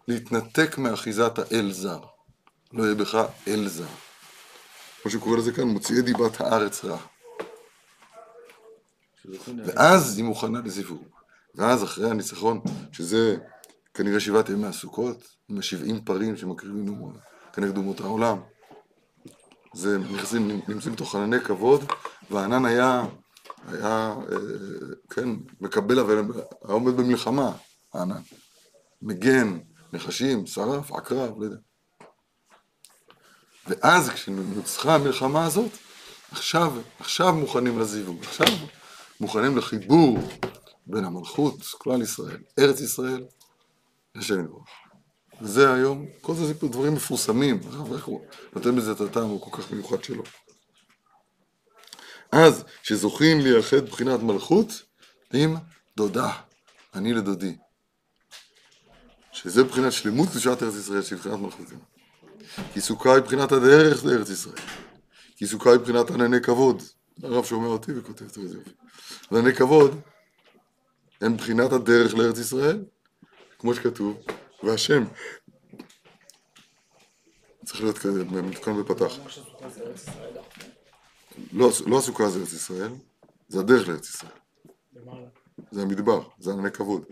להתנתק מאחיזת האל זר. לא יהיה בך אל זר. כמו שקורא לזה כאן, מוציאי דיבת הארץ רע. ואז היא מוכנה לזיווג. ואז אחרי הניצחון, שזה כנראה שבעת ימי הסוכות, עם השבעים פרים שמקריבים כנגד אומות העולם. זה נכנסים, נמצאים בתוך ענני כבוד, והענן היה, היה, אה, כן, מקבל, אבל היה עומד במלחמה, הענן. מגן, נחשים, שרף, עקרב, לא יודע. ואז כשנוצחה המלחמה הזאת, עכשיו, עכשיו מוכנים לזיווג, עכשיו מוכנים לחיבור בין המלכות, כלל ישראל, ארץ ישראל, לשם יתברך. וזה היום, כל זה סיפור דברים מפורסמים, איך הוא נותן בזה את הטעם הכל כך מיוחד שלו. אז, שזוכים לייחד בחינת מלכות עם דודה, אני לדודי. שזה בחינת שלמות קדושת ארץ ישראל, שהיא בחינת מלכות. כי סוכה היא בחינת הדרך לארץ ישראל. כי סוכה היא בחינת ענני כבוד. הרב שומע אותי וכותב את זה יופי. ענני כבוד הם בחינת הדרך לארץ ישראל, כמו שכתוב, והשם צריך להיות כזה, מתוקן ופתח. לא, לא הסוכה זה ארץ ישראל, זה הדרך לארץ ישראל. זה המדבר, זה ענני כבוד.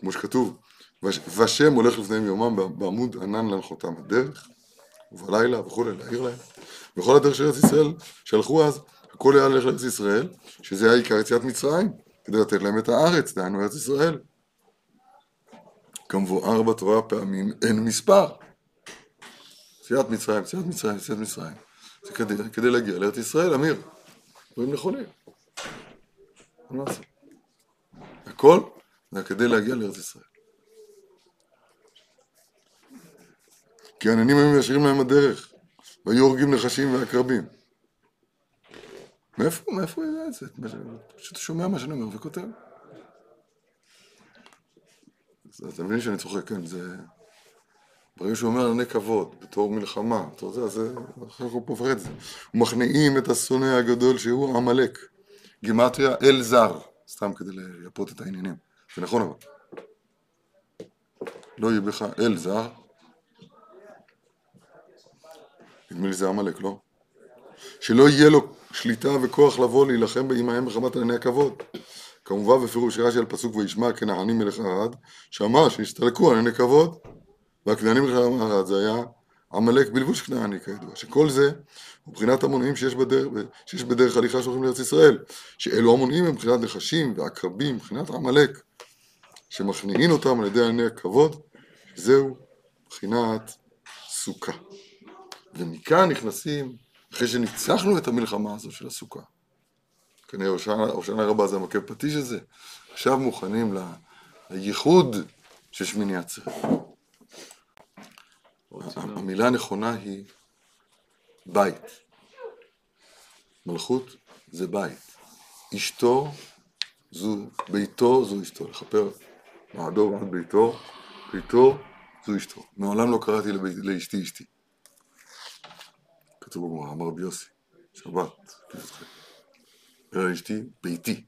כמו שכתוב, והשם הולך לפניהם יומם בעמוד ענן להנחותם הדרך, ובלילה וכולי, להעיר להם. וכל הדרך של ארץ ישראל שהלכו אז, הכל היה ללכת לארץ ישראל, שזה היה עיקר יציאת מצרים, כדי לתת להם את הארץ, דהיינו ארץ ישראל. כמבואר בתורה פעמים אין מספר. יציאת מצרים, יציאת מצרים, יציאת מצרים. זה כדי, כדי להגיע לארץ ישראל, אמיר. דברים נכונים. מה זה? הכל זה כדי להגיע לארץ ישראל. כי העננים היו מיישרים להם הדרך, והיו הורגים נחשים ועקרבים. מאיפה, מאיפה הוא יודע את זה? פשוט שומע מה שאני אומר וכותב. אז אתה מבין שאני צוחק, כן, זה... ברגע שהוא אומר עני כבוד, בתור מלחמה, אתה יודע, זה, אחר כך הוא פופר את זה. ומכניעים את השונא הגדול שהוא עמלק. גימטריה אל זר, סתם כדי לייפות את העניינים. זה נכון אבל. לא יהיה בך אל זר. נדמה לי זה עמלק, לא? שלא יהיה לו שליטה וכוח לבוא להילחם עמהם מחמת ענייני הכבוד. כמובן בפירוש רש"י על פסוק וישמע כנענים מלך ערד, שאמר שהסתלקו ענייני כבוד, והכנענים מלך ערד זה היה עמלק בלבוש כנעני כידוע, שכל זה הוא מבחינת המונעים שיש בדרך, שיש בדרך הליכה שהולכים לארץ ישראל, שאלו המונעים הם מבחינת נחשים ועקרבים, מבחינת עמלק, שמכניעין אותם על ידי ענייני הכבוד, זהו מבחינת סוכה. ומכאן נכנסים, אחרי שניצחנו את המלחמה הזו של הסוכה, כנראה הושענא רבה זה המכה פטיש הזה, עכשיו מוכנים ל... לייחוד של שמיני עצרת. המילה הנכונה היא בית. מלכות זה בית. אשתו זו, ביתו זו אשתו, לכפר מעדו ועד ביתו, ביתו זו אשתו. מעולם לא קראתי לאשתי אשתי. כתוב בגמרא, אמר רבי יוסי, שבת. אלא אשתי ביתי.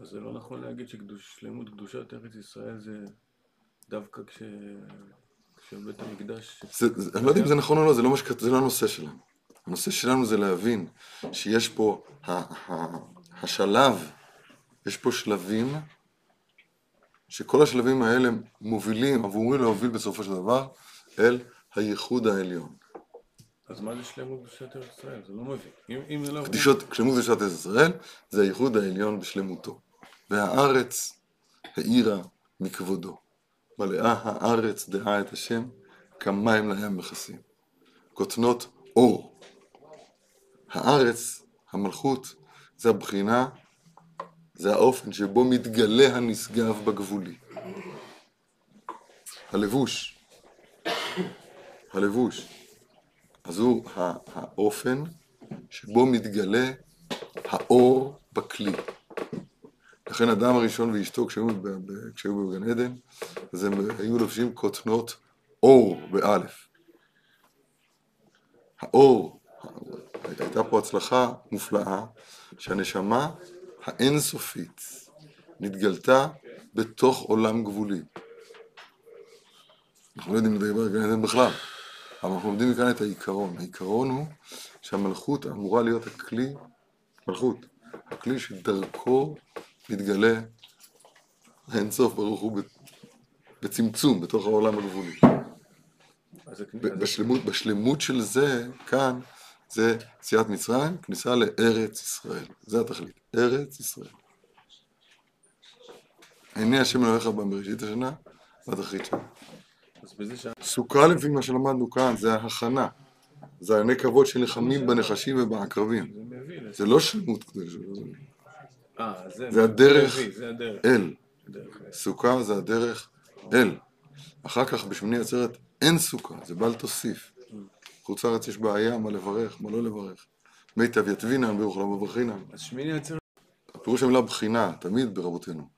אז זה לא נכון להגיד ששלמות קדושת ארץ ישראל זה דווקא כש... כשבית המקדש... זה, זה, אני לא יודע אם זה נכון או לא, זה לא, משק... זה לא הנושא שלנו. הנושא שלנו זה להבין שיש פה ה, ה, השלב, יש פה שלבים, שכל השלבים האלה מובילים, אמורים להוביל בסופו של דבר אל הייחוד העליון. אז מה זה שלמות קדושת ארץ ישראל? זה לא מבין. אם, אם זה לא... קדישות, שלמות קדושת ארץ ישראל זה הייחוד העליון בשלמותו. והארץ האירה מכבודו. מלאה הארץ דעה את השם, כמים לים מכסים. כותנות אור. הארץ, המלכות, זה הבחינה, זה האופן שבו מתגלה הנשגב בגבולי. הלבוש, הלבוש, אז הוא האופן שבו מתגלה האור בכלי. לכן אדם הראשון ואשתו כשהיו, בגן עדן, אז הם היו לובשים כותנות אור באלף. האור, הייתה פה הצלחה מופלאה, שהנשמה האינסופית נתגלתה בתוך עולם גבולי. אנחנו לא יודעים לדבר על גן עדן בכלל, אבל אנחנו לומדים מכאן את העיקרון. העיקרון הוא שהמלכות אמורה להיות הכלי, מלכות, הכלי שדרכו מתגלה האינסוף ברוך הוא בצמצום, בתוך העולם הגבולי. בשלמות, בשלמות של זה, כאן, זה יציאת מצרים, כניסה לארץ ישראל. זה התכלית, ארץ ישראל. עיני השם אלוהיך בם בראשית השנה, והתכלית שלה. סוכה לפי מה שלמדנו כאן, זה ההכנה. זה עיני כבוד שנלחמים בנחשים ובעקרבים. זה לא שלמות קדושה. אה, זה הדרך אל. סוכה זה הדרך אל. אחר כך בשמיני עצרת אין סוכה, זה בל תוסיף. חוץ לארץ יש בעיה, מה לברך, מה לא לברך. מיטב יתבינן, ברוך לא מברכינן. אז שמיני עצרת... הפירוש המילה בחינה, תמיד ברבותינו.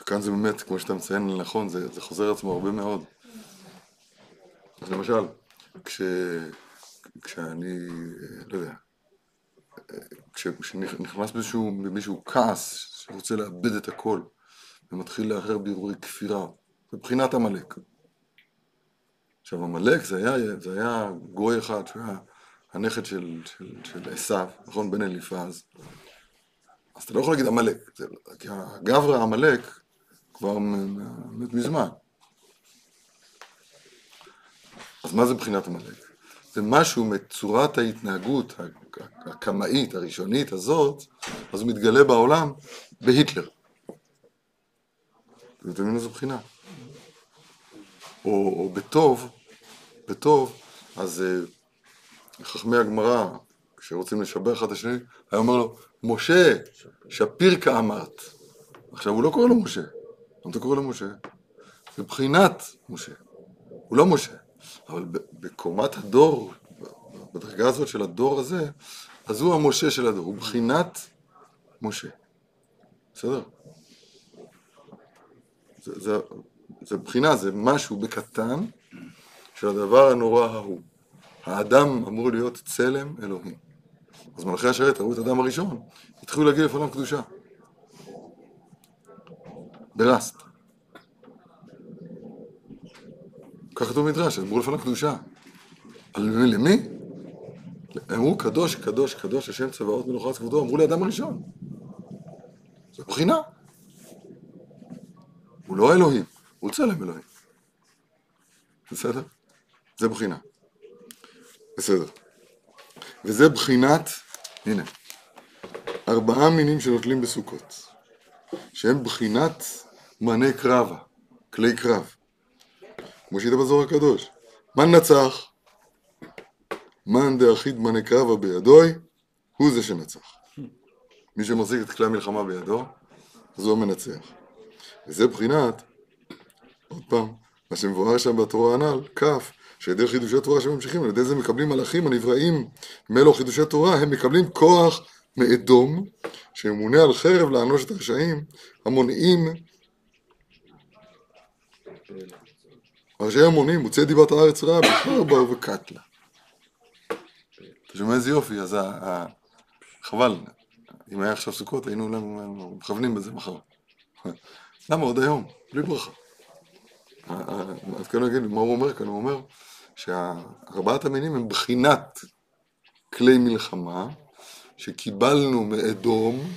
וכאן זה באמת, כמו שאתה מציין נכון, זה, זה חוזר עצמו הרבה מאוד. אז למשל, כש, כשאני, לא יודע, כשנכנס באיזשהו, במישהו כעס, שרוצה לאבד את הכל, ומתחיל להרהר בהרהורי כפירה, מבחינת עמלק. עכשיו עמלק זה היה, זה היה גוי אחד שהוא היה הנכד של, של, של עשיו, נכון? בן אליפז. אז אתה לא יכול להגיד עמלק, כי הגברא עמלק כבר מת מזמן. אז מה זה מבחינת עמלק? זה משהו מצורת ההתנהגות הקמאית, הראשונית הזאת, אז הוא מתגלה בעולם בהיטלר. אתם מבינים איזו בחינה? או, או בטוב, בטוב, אז uh, חכמי הגמרא, כשרוצים לשבח אחד את השני, היה אומר לו, משה, שפירקה אמרת. עכשיו הוא לא קורא לו משה, למה אתה קורא לו משה? זה בחינת משה, הוא לא משה. אבל בקומת הדור, בדרגה הזאת של הדור הזה, אז הוא המשה של הדור, הוא בחינת משה. בסדר? זה, זה זה בחינה, זה משהו בקטן של הדבר הנורא ההוא. האדם אמור להיות צלם אלוהים. אז מלכי השרת ראו את האדם הראשון, התחילו להגיע לפניו קדושה. ברסט. כך כתוב במדרש, אמרו לפניו קדושה. על למי? אמרו קדוש, קדוש, קדוש, השם צבאות מלוכרץ כבודו, אמרו לאדם הראשון. זו בחינה. הוא לא אלוהים, הוא צלם אלוהים. בסדר? זה בחינה. בסדר. וזה בחינת, הנה, ארבעה מינים שנוטלים בסוכות, שהם בחינת מנה קרבה, כלי קרב. כמו שהיית בזוהר הקדוש. מן נצח? מאן דאחיד מנה קרבה בידוי, הוא זה שנצח. מי שמחזיק את כלי המלחמה בידו, אז הוא המנצח. וזה בחינת, עוד פעם, מה שמבואר שם בתורה הנ"ל, כ', שעל חידושי תורה שממשיכים, על ידי זה מקבלים מלאכים הנבראים מלו חידושי תורה, הם מקבלים כוח מאדום, שממונה על חרב לענוש את הרשעים, המונעים ראשי המונים, מוצאי דיבת הארץ רע, בכלל באו וקטלה. אתה שומע איזה יופי, אז. חבל, אם היה עכשיו סוכות היינו מכוונים בזה מחר. למה עוד היום? בלי ברכה. אז כאן נגיד, מה הוא אומר כאן? הוא אומר שארבעת המינים הם בחינת כלי מלחמה שקיבלנו מאדום,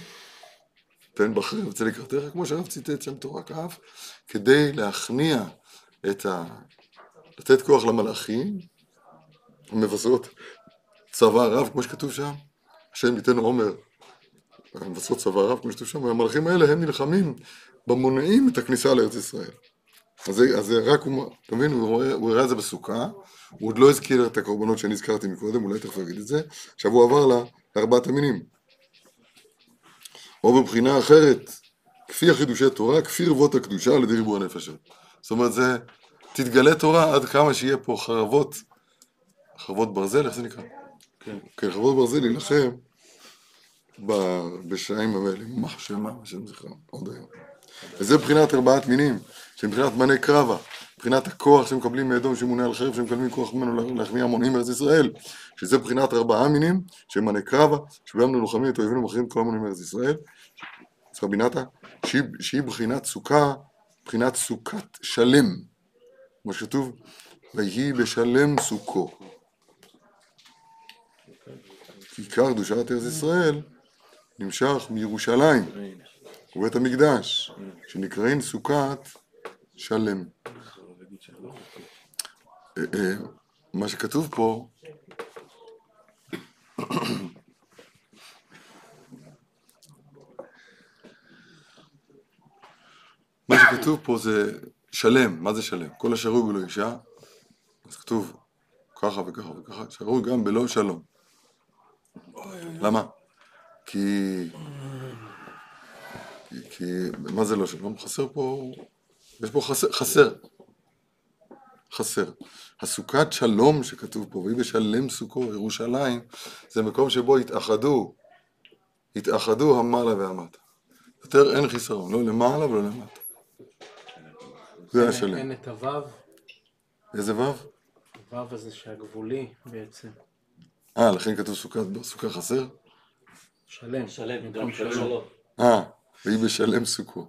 תן בחרב אצל לקראתך, כמו שהרב ציטט שם תורה כף, כדי להכניע את ה... לתת כוח למלאכים, המבשרות צבא רב, כמו שכתוב שם, השם ייתן עומר, המבשרות צבא רב, כמו שכתוב שם, והמלאכים האלה הם נלחמים במונעים את הכניסה לארץ ישראל. אז זה, אז זה רק, אתה מבין, הוא, הוא הראה את זה בסוכה, הוא עוד לא הזכיר את הקורבנות שאני הזכרתי מקודם, אולי תכף אגיד את זה, עכשיו הוא עבר לארבעת המינים. או בבחינה אחרת, כפי החידושי תורה, כפי רבות הקדושה על ידי ריבוע הנפשות. זאת אומרת, זה תתגלה תורה עד כמה שיהיה פה חרבות, חרבות ברזל, איך זה נקרא? כן. כן, חרבות ברזל להילחם בשעים האלה, מה שמה, השם זכרם, עוד היום. וזה מבחינת ארבעת מינים, שמבחינת מנה קרבה, מבחינת הכוח שמקבלים מאדום שמונה על חרב, שמקבלים כוח ממנו להכניע המונים בארץ ישראל, שזה מבחינת ארבעה מינים, שהם מנה קרבה, שבהם אנו לוחמים את אויבינו ומכריעים כל המונים בארץ ישראל. אז רבינתה, שהיא, שהיא בחינת סוכה, בחינת סוכת שלם, כמו שכתוב, ויהי בשלם סוכו. עיקר קדושת ארץ ישראל נמשך מירושלים ובית המקדש, שנקראים סוכת שלם. אה, אה, מה שכתוב פה שכתוב פה זה שלם, מה זה שלם? כל השרוי בלא אישה, אז כתוב ככה וככה וככה, שרוי גם בלא שלום. למה? כי... כי... מה זה לא שלום? חסר פה... יש פה. חסר. חסר. הסוכת שלום שכתוב פה, והיא בשלם סוכו, ירושלים, זה מקום שבו התאחדו, התאחדו המעלה והמטה. יותר אין חיסרון, לא למעלה ולא למטה. זה השלם. אין את הוו. איזה וו? הוו הזה שהגבולי בעצם. אה, לכן כתוב סוכה, סוכה חסר? שלם. שלם, גם שלום. אה, והיא בשלם סוכו.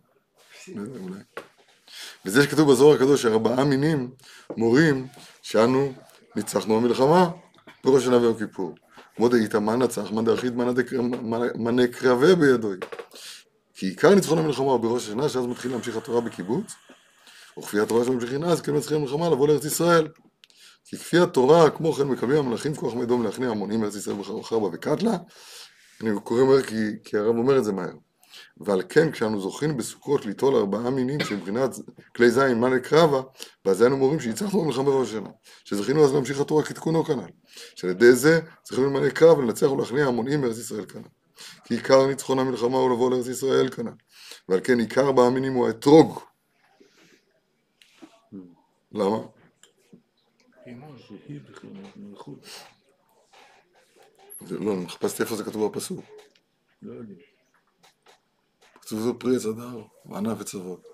אולי. וזה שכתוב בזוהר הקדוש שארבעה מינים מורים שאנו ניצחנו במלחמה בראש שנה ויום כיפור. כמו דאית מה נצח, מה דאחיד, מה נקרבה בידוי. כי עיקר ניצחון המלחמה הוא בראש השנה, שאז מתחיל להמשיך התורה בקיבוץ, וכפי התורה שממשיכים אז, כן מצליחים המלחמה לבוא לארץ ישראל. כי כפי התורה, כמו כן מקבלים המלאכים כוח מדום להכניע המונים מארץ ישראל בחרבה וקטלה. אני קורא מהר כי, כי הרב אומר את זה מהר. ועל כן כשאנו זוכים בסוכות ליטול ארבעה מינים שמבחינת כלי זין מאנה קרבה, ואז היינו מורים שהצלחנו במלחמה בראש השנה, שזכינו אז להמשיך התורה כתקונו כנ"ל, שעל ידי זה זכינו למאנה קרב ולנצח ולהכניע המונים בארץ ישראל כנ"ל. כי עיקר ניצחון המלחמה הוא לבוא לארץ ישראל כנ"ל, ועל כן עיקר ארבעה מינים הוא האתרוג. למה? לא, אני מחפשתי איפה זה כתוב בפסוק. לא יודע. כתוב זו פרי עץ הדר, וענף וצוות.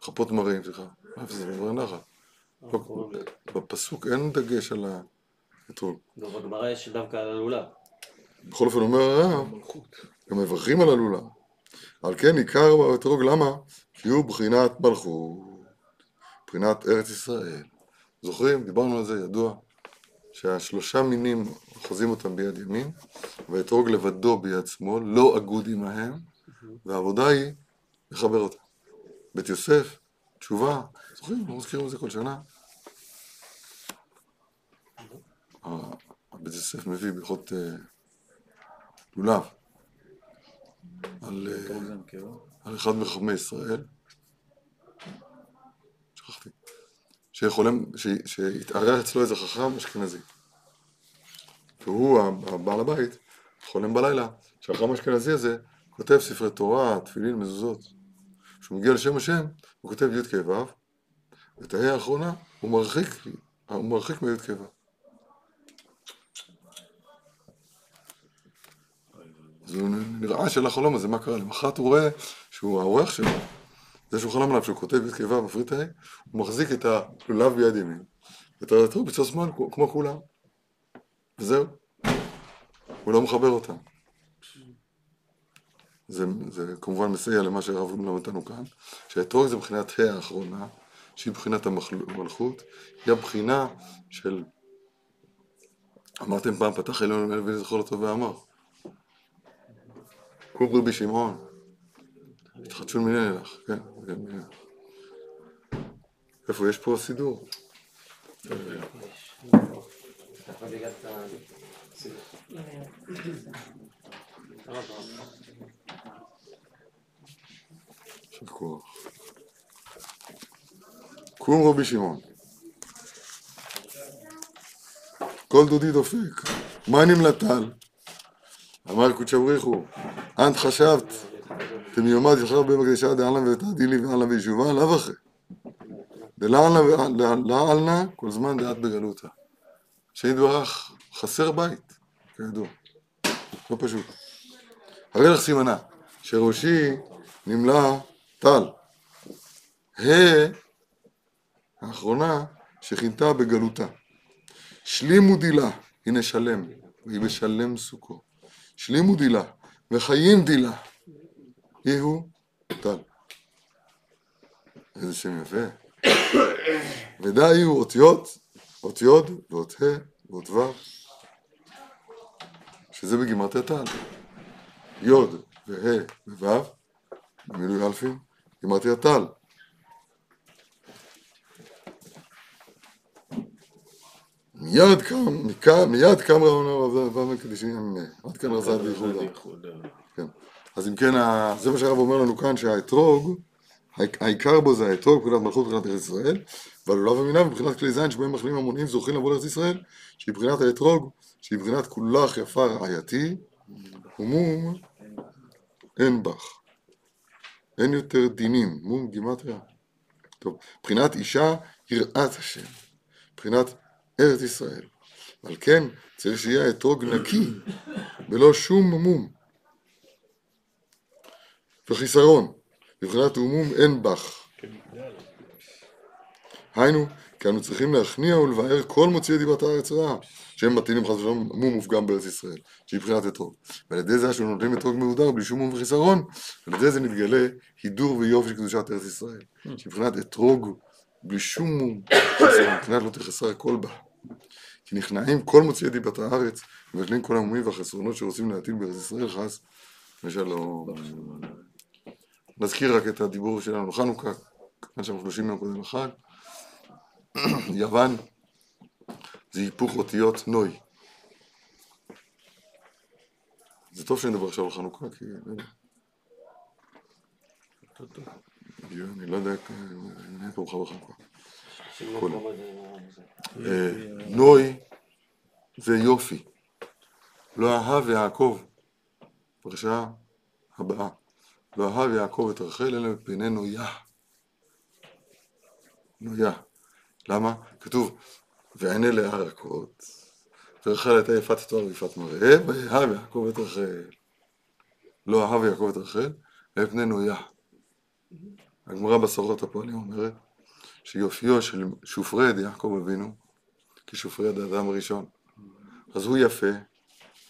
כפות מראים, סליחה. איפה זה במראה נחל? בפסוק אין דגש על האתרוג. לא, בגמרא יש דווקא על הלולב. בכל אופן אומר הרב, גם מברכים על הלולב. על כן עיקר באתרוג, למה? כי הוא בחינת מלכות, בחינת ארץ ישראל. זוכרים? דיברנו על זה, ידוע, שהשלושה מינים אוחזים אותם ביד ימין, והאתרוג לבדו ביד שמאל, לא אגוד עמהם, והעבודה היא לחבר אותם. בית יוסף, תשובה, זוכרים? לא מזכירים את זה כל שנה. בית יוסף מביא בהלכות אה, לולב אה. על אחד מחכמי ישראל, שחולם, ש- שהתארח אצלו איזה חכם אשכנזי. והוא, הבעל הבית, חולם בלילה, שהחכם האשכנזי הזה כותב ספרי תורה, תפילין, מזוזות. כשהוא מגיע לשם השם, הוא כותב י' כ' ואת ההא האחרונה הוא מרחיק, הוא מרחיק מי' כ'. אז הוא נראה של החלום הזה, מה קרה? למחרת הוא רואה שהוא האורח שלו, זה חלם עליו שהוא כותב י' כ' ו' מפריט ההא, הוא מחזיק את הלולב ביד ימין, ואת האתרוג בצד שמאל כמו- כולם. וזהו. הוא לא מחבר אותם. זה, זה כמובן מסייע למה שהרב מלמד אותנו כאן, שהאתרוג זה מבחינת ה' האחרונה, שהיא מבחינת המלכות, היא הבחינה של... אמרתם פעם, פתח עליון מלך וזכור לו טוב ואמר. קום רבי שמעון, התחדשו מנין לך, כן. איפה יש פה סידור? קום רבי שמעון. כל דודי דופק. מה נמלטל? אמר קודשא בריחו, אנט חשבת, תמיומד יחר במקדשה דאלנה ותעדילי ואלנה וישובה, לאו אחרי. דלעלנה כל זמן דעת בגלותה. שיתברך חסר בית, כידוע. לא פשוט. הרי לך סימנה, שראשי נמלא טל. ה' האחרונה שכינתה בגלותה. שלימו דילה, הנה שלם, והיא בשלם סוכו. שלימו דילה, וחיים דילה. יהוא טל. איזה שם יפה. ודא יהיו אותיות, אות י' ואות ה' ואות ו', שזה בגימטריה טל. י' וה' וו', במילוי אלפין, גימטריה טל. מיד קם, מיד קם רעיון רב מקדישים, עד כאן רזת בייחודה. בייחודה. כן. אז אם כן, זה מה שהרב אומר לנו כאן, שהאתרוג, העיק- העיקר בו זה האתרוג, מבחינת מלכות, מבחינת ארץ ישראל, והלולב המינה מבחינת כלי זין שבהם מחלים המונים זוכים לבוא לארץ ישראל, שהיא מבחינת האתרוג, שהיא מבחינת כולך יפה רעייתי, ומום אין בך. אין יותר דינים, מום גימטריה. טוב, מבחינת אישה יראת השם, מבחינת ארץ ישראל. על כן צריך שיהיה האתרוג נקי, בלא שום מום. וחיסרון, מבחינת הומום אין בך. היינו, כי אנו צריכים להכניע ולבאר כל מוציאי דיבת הארץ רעה, שהם מטילים חס ושלום מום מופגם בארץ ישראל, שהיא מבחינת אתרוג. ועל ידי זה שאנו נותנים אתרוג מהודר בלי שום מום וחיסרון, על ידי זה מתגלה הידור ויופי של קדושת ארץ ישראל, שהיא מבחינת אתרוג בלי שום מום, מבחינת לא תחסר הכל בה. כי נכנעים כל מוציאי דיבת הארץ, ומבטלים כל המומים והחסרונות שרוצים להטיל בארץ ישראל חס ושלום. נזכיר רק את הדיבור שלנו לחנוכה, כיוון שאנחנו 30 יום קודם לחג. יוון זה היפוך אותיות נוי. זה טוב שנדבר עכשיו על חנוכה, כי לא. אני לא יודע איך נהיה פה מחר בחנוכה. אה, נוי זה יופי. לא אהב יעקב, פרשה הבאה. לא אהב יעקב את רחל אלא מפני נויה. נויה. למה? כתוב, ועיני לאה רכות, ורחל הייתה יפת תואר ויפת מראה, ויאהב יעקב את רחל. לא אהב יעקב את רחל, אלא מפני נויה. הגמרא בסורות הפועלים אומרת שיופיו של שופרד, יעקב אבינו, כי שופרד האדם הראשון. אז הוא יפה,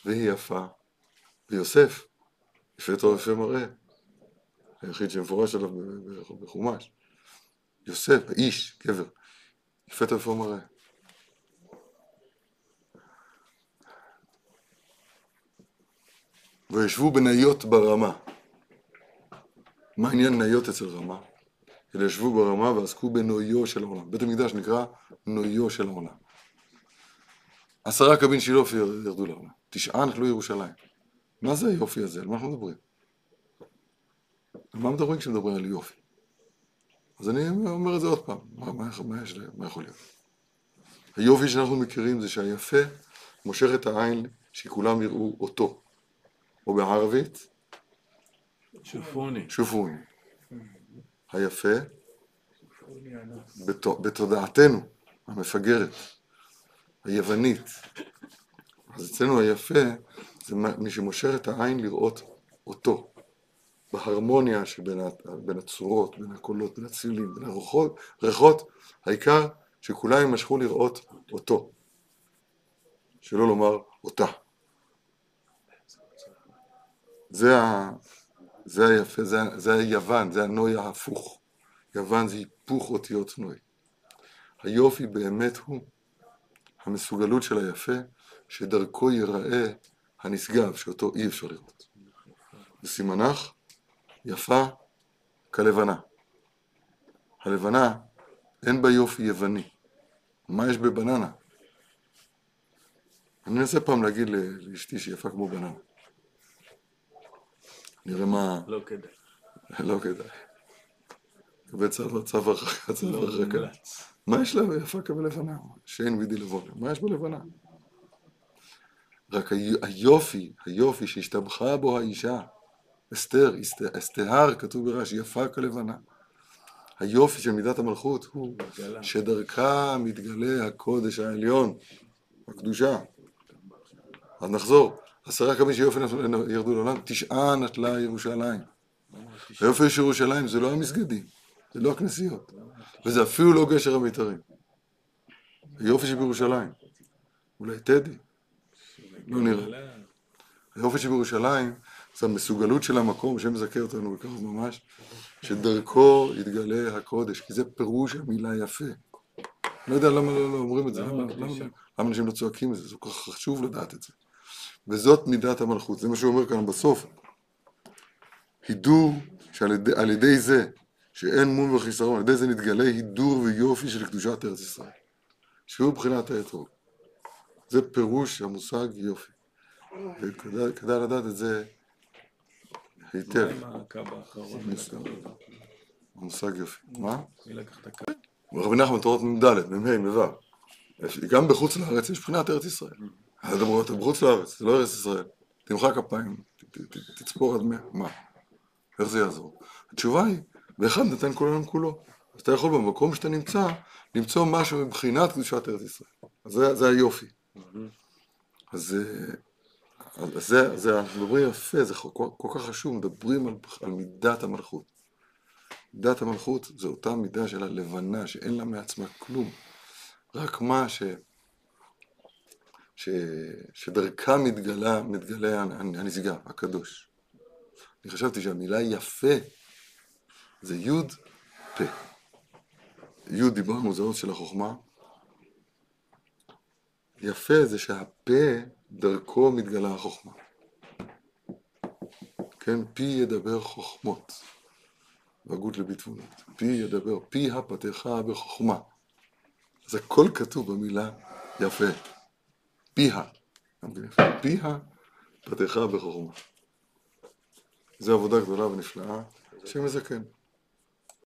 והיא יפה, ויוסף, יפה טוב יפה מראה. היחיד שמפורש עליו בחומש. יוסף, האיש, גבר, יפה יפה מראה. וישבו בניות ברמה. מה עניין ניות אצל רמה? אלא ישבו ברמה ועסקו בנויו של העולם. בית המקדש נקרא נויו של העולם. עשרה קבין של יופי ירדו לעולם. תשעה נחלו ירושלים. מה זה היופי הזה? על מה אנחנו מדברים? על מה מדברים כשמדברים על יופי? אז אני אומר את זה עוד פעם. מה, מה, מה, יש, מה יכול להיות? היופי שאנחנו מכירים זה שהיפה מושך את העין שכולם יראו אותו. או בערבית, שופוני. שופוני. היפה בת- בתודעתנו המפגרת, היוונית. אז אצלנו היפה זה מי שמושך את העין לראות אותו. בהרמוניה שבין הצורות, בין הקולות, בין הצלילים, בין הרוחות, ריחות, העיקר שכולם יימשכו לראות אותו. שלא לומר אותה. זה, ה... זה היפה, זה, זה היוון, זה הנוי ההפוך. יוון זה היפוך אותיות נוי. היופי באמת הוא המסוגלות של היפה, שדרכו ייראה הנשגב, שאותו אי אפשר לראות. וסימנך יפה כלבנה. הלבנה, אין בה יופי יווני. מה יש בבננה? אני מנסה פעם להגיד לאשתי שהיא יפה כמו בננה. נראה מה... לא כדאי. לא כדאי. קבל צו הרחקה, צו לא הרחקה. מה יש לה יפה כבלבנה? שאין בידי לבוא לה. מה יש בלבנה? רק היו- היופי, היופי שהשתבחה בו האישה, אסתר, אסת- אסתהר, כתוב ברש"י, יפה כלבנה. היופי של מידת המלכות הוא. שדרכה מתגלה הקודש העליון, הקדושה. אז נחזור, עשרה קבין שיופי ירדו לעולם, תשעה נטלה ירושלים. היופי של ירושלים זה לא המסגדים, זה לא הכנסיות, וזה אפילו לא גשר המיתרים. היופי שבירושלים, אולי טדי, לא נראה. היופי שבירושלים זה המסוגלות של המקום, השם מזכה אותנו בקרוב ממש, שדרכו יתגלה הקודש, כי זה פירוש המילה יפה. לא יודע למה לא, לא אומרים את זה, למה למה, הקלישה? למה, למה אנשים לא צועקים את זה, זה כל כך חשוב לדעת את זה. וזאת מידת המלכות, זה מה שהוא אומר כאן בסוף. הידור שעל ידי, ידי זה שאין מום וחיסרון, על ידי זה נתגלה הידור ויופי של קדושת ארץ ישראל. שהוא בחינת האתרוג. זה פירוש המושג יופי. וכדאי כדאי לדעת את זה היטב? מושג. יופי. מה? מי לקח את הקו? רבי נחמן תורות מ"ד, מ"ה, מ"ו. גם בחוץ לארץ יש בחינת ארץ ישראל. אז אמרו, אתה בחוץ לארץ, זה לא ארץ ישראל. תמחא כפיים, תצפור עד מאה. מה? איך זה יעזור? התשובה היא, ואחד נתן כל העולם כולו. אז אתה יכול במקום שאתה נמצא, למצוא משהו מבחינת קדושת ארץ ישראל. אז זה, זה היופי. אז, אה, אז זה, זה, אנחנו מדברים יפה, זה כל, כל כך חשוב, מדברים על, על מידת המלכות. מידת המלכות זו אותה מידה של הלבנה, שאין לה מעצמה כלום. רק מה ש... ש... שדרכה מתגלה, מתגלה הנשגב, הקדוש. אני חשבתי שהמילה יפה זה יוד פה. יוד דיברנו, זה אות של החוכמה. יפה זה שהפה דרכו מתגלה החוכמה. כן, פי ידבר חוכמות. והגות לביטבונות. פי ידבר, פי הפתחה בחוכמה. אז הכל כתוב במילה יפה. פיה. פיה פתחה בחוכמה. זו עבודה גדולה ונפלאה, יזכן.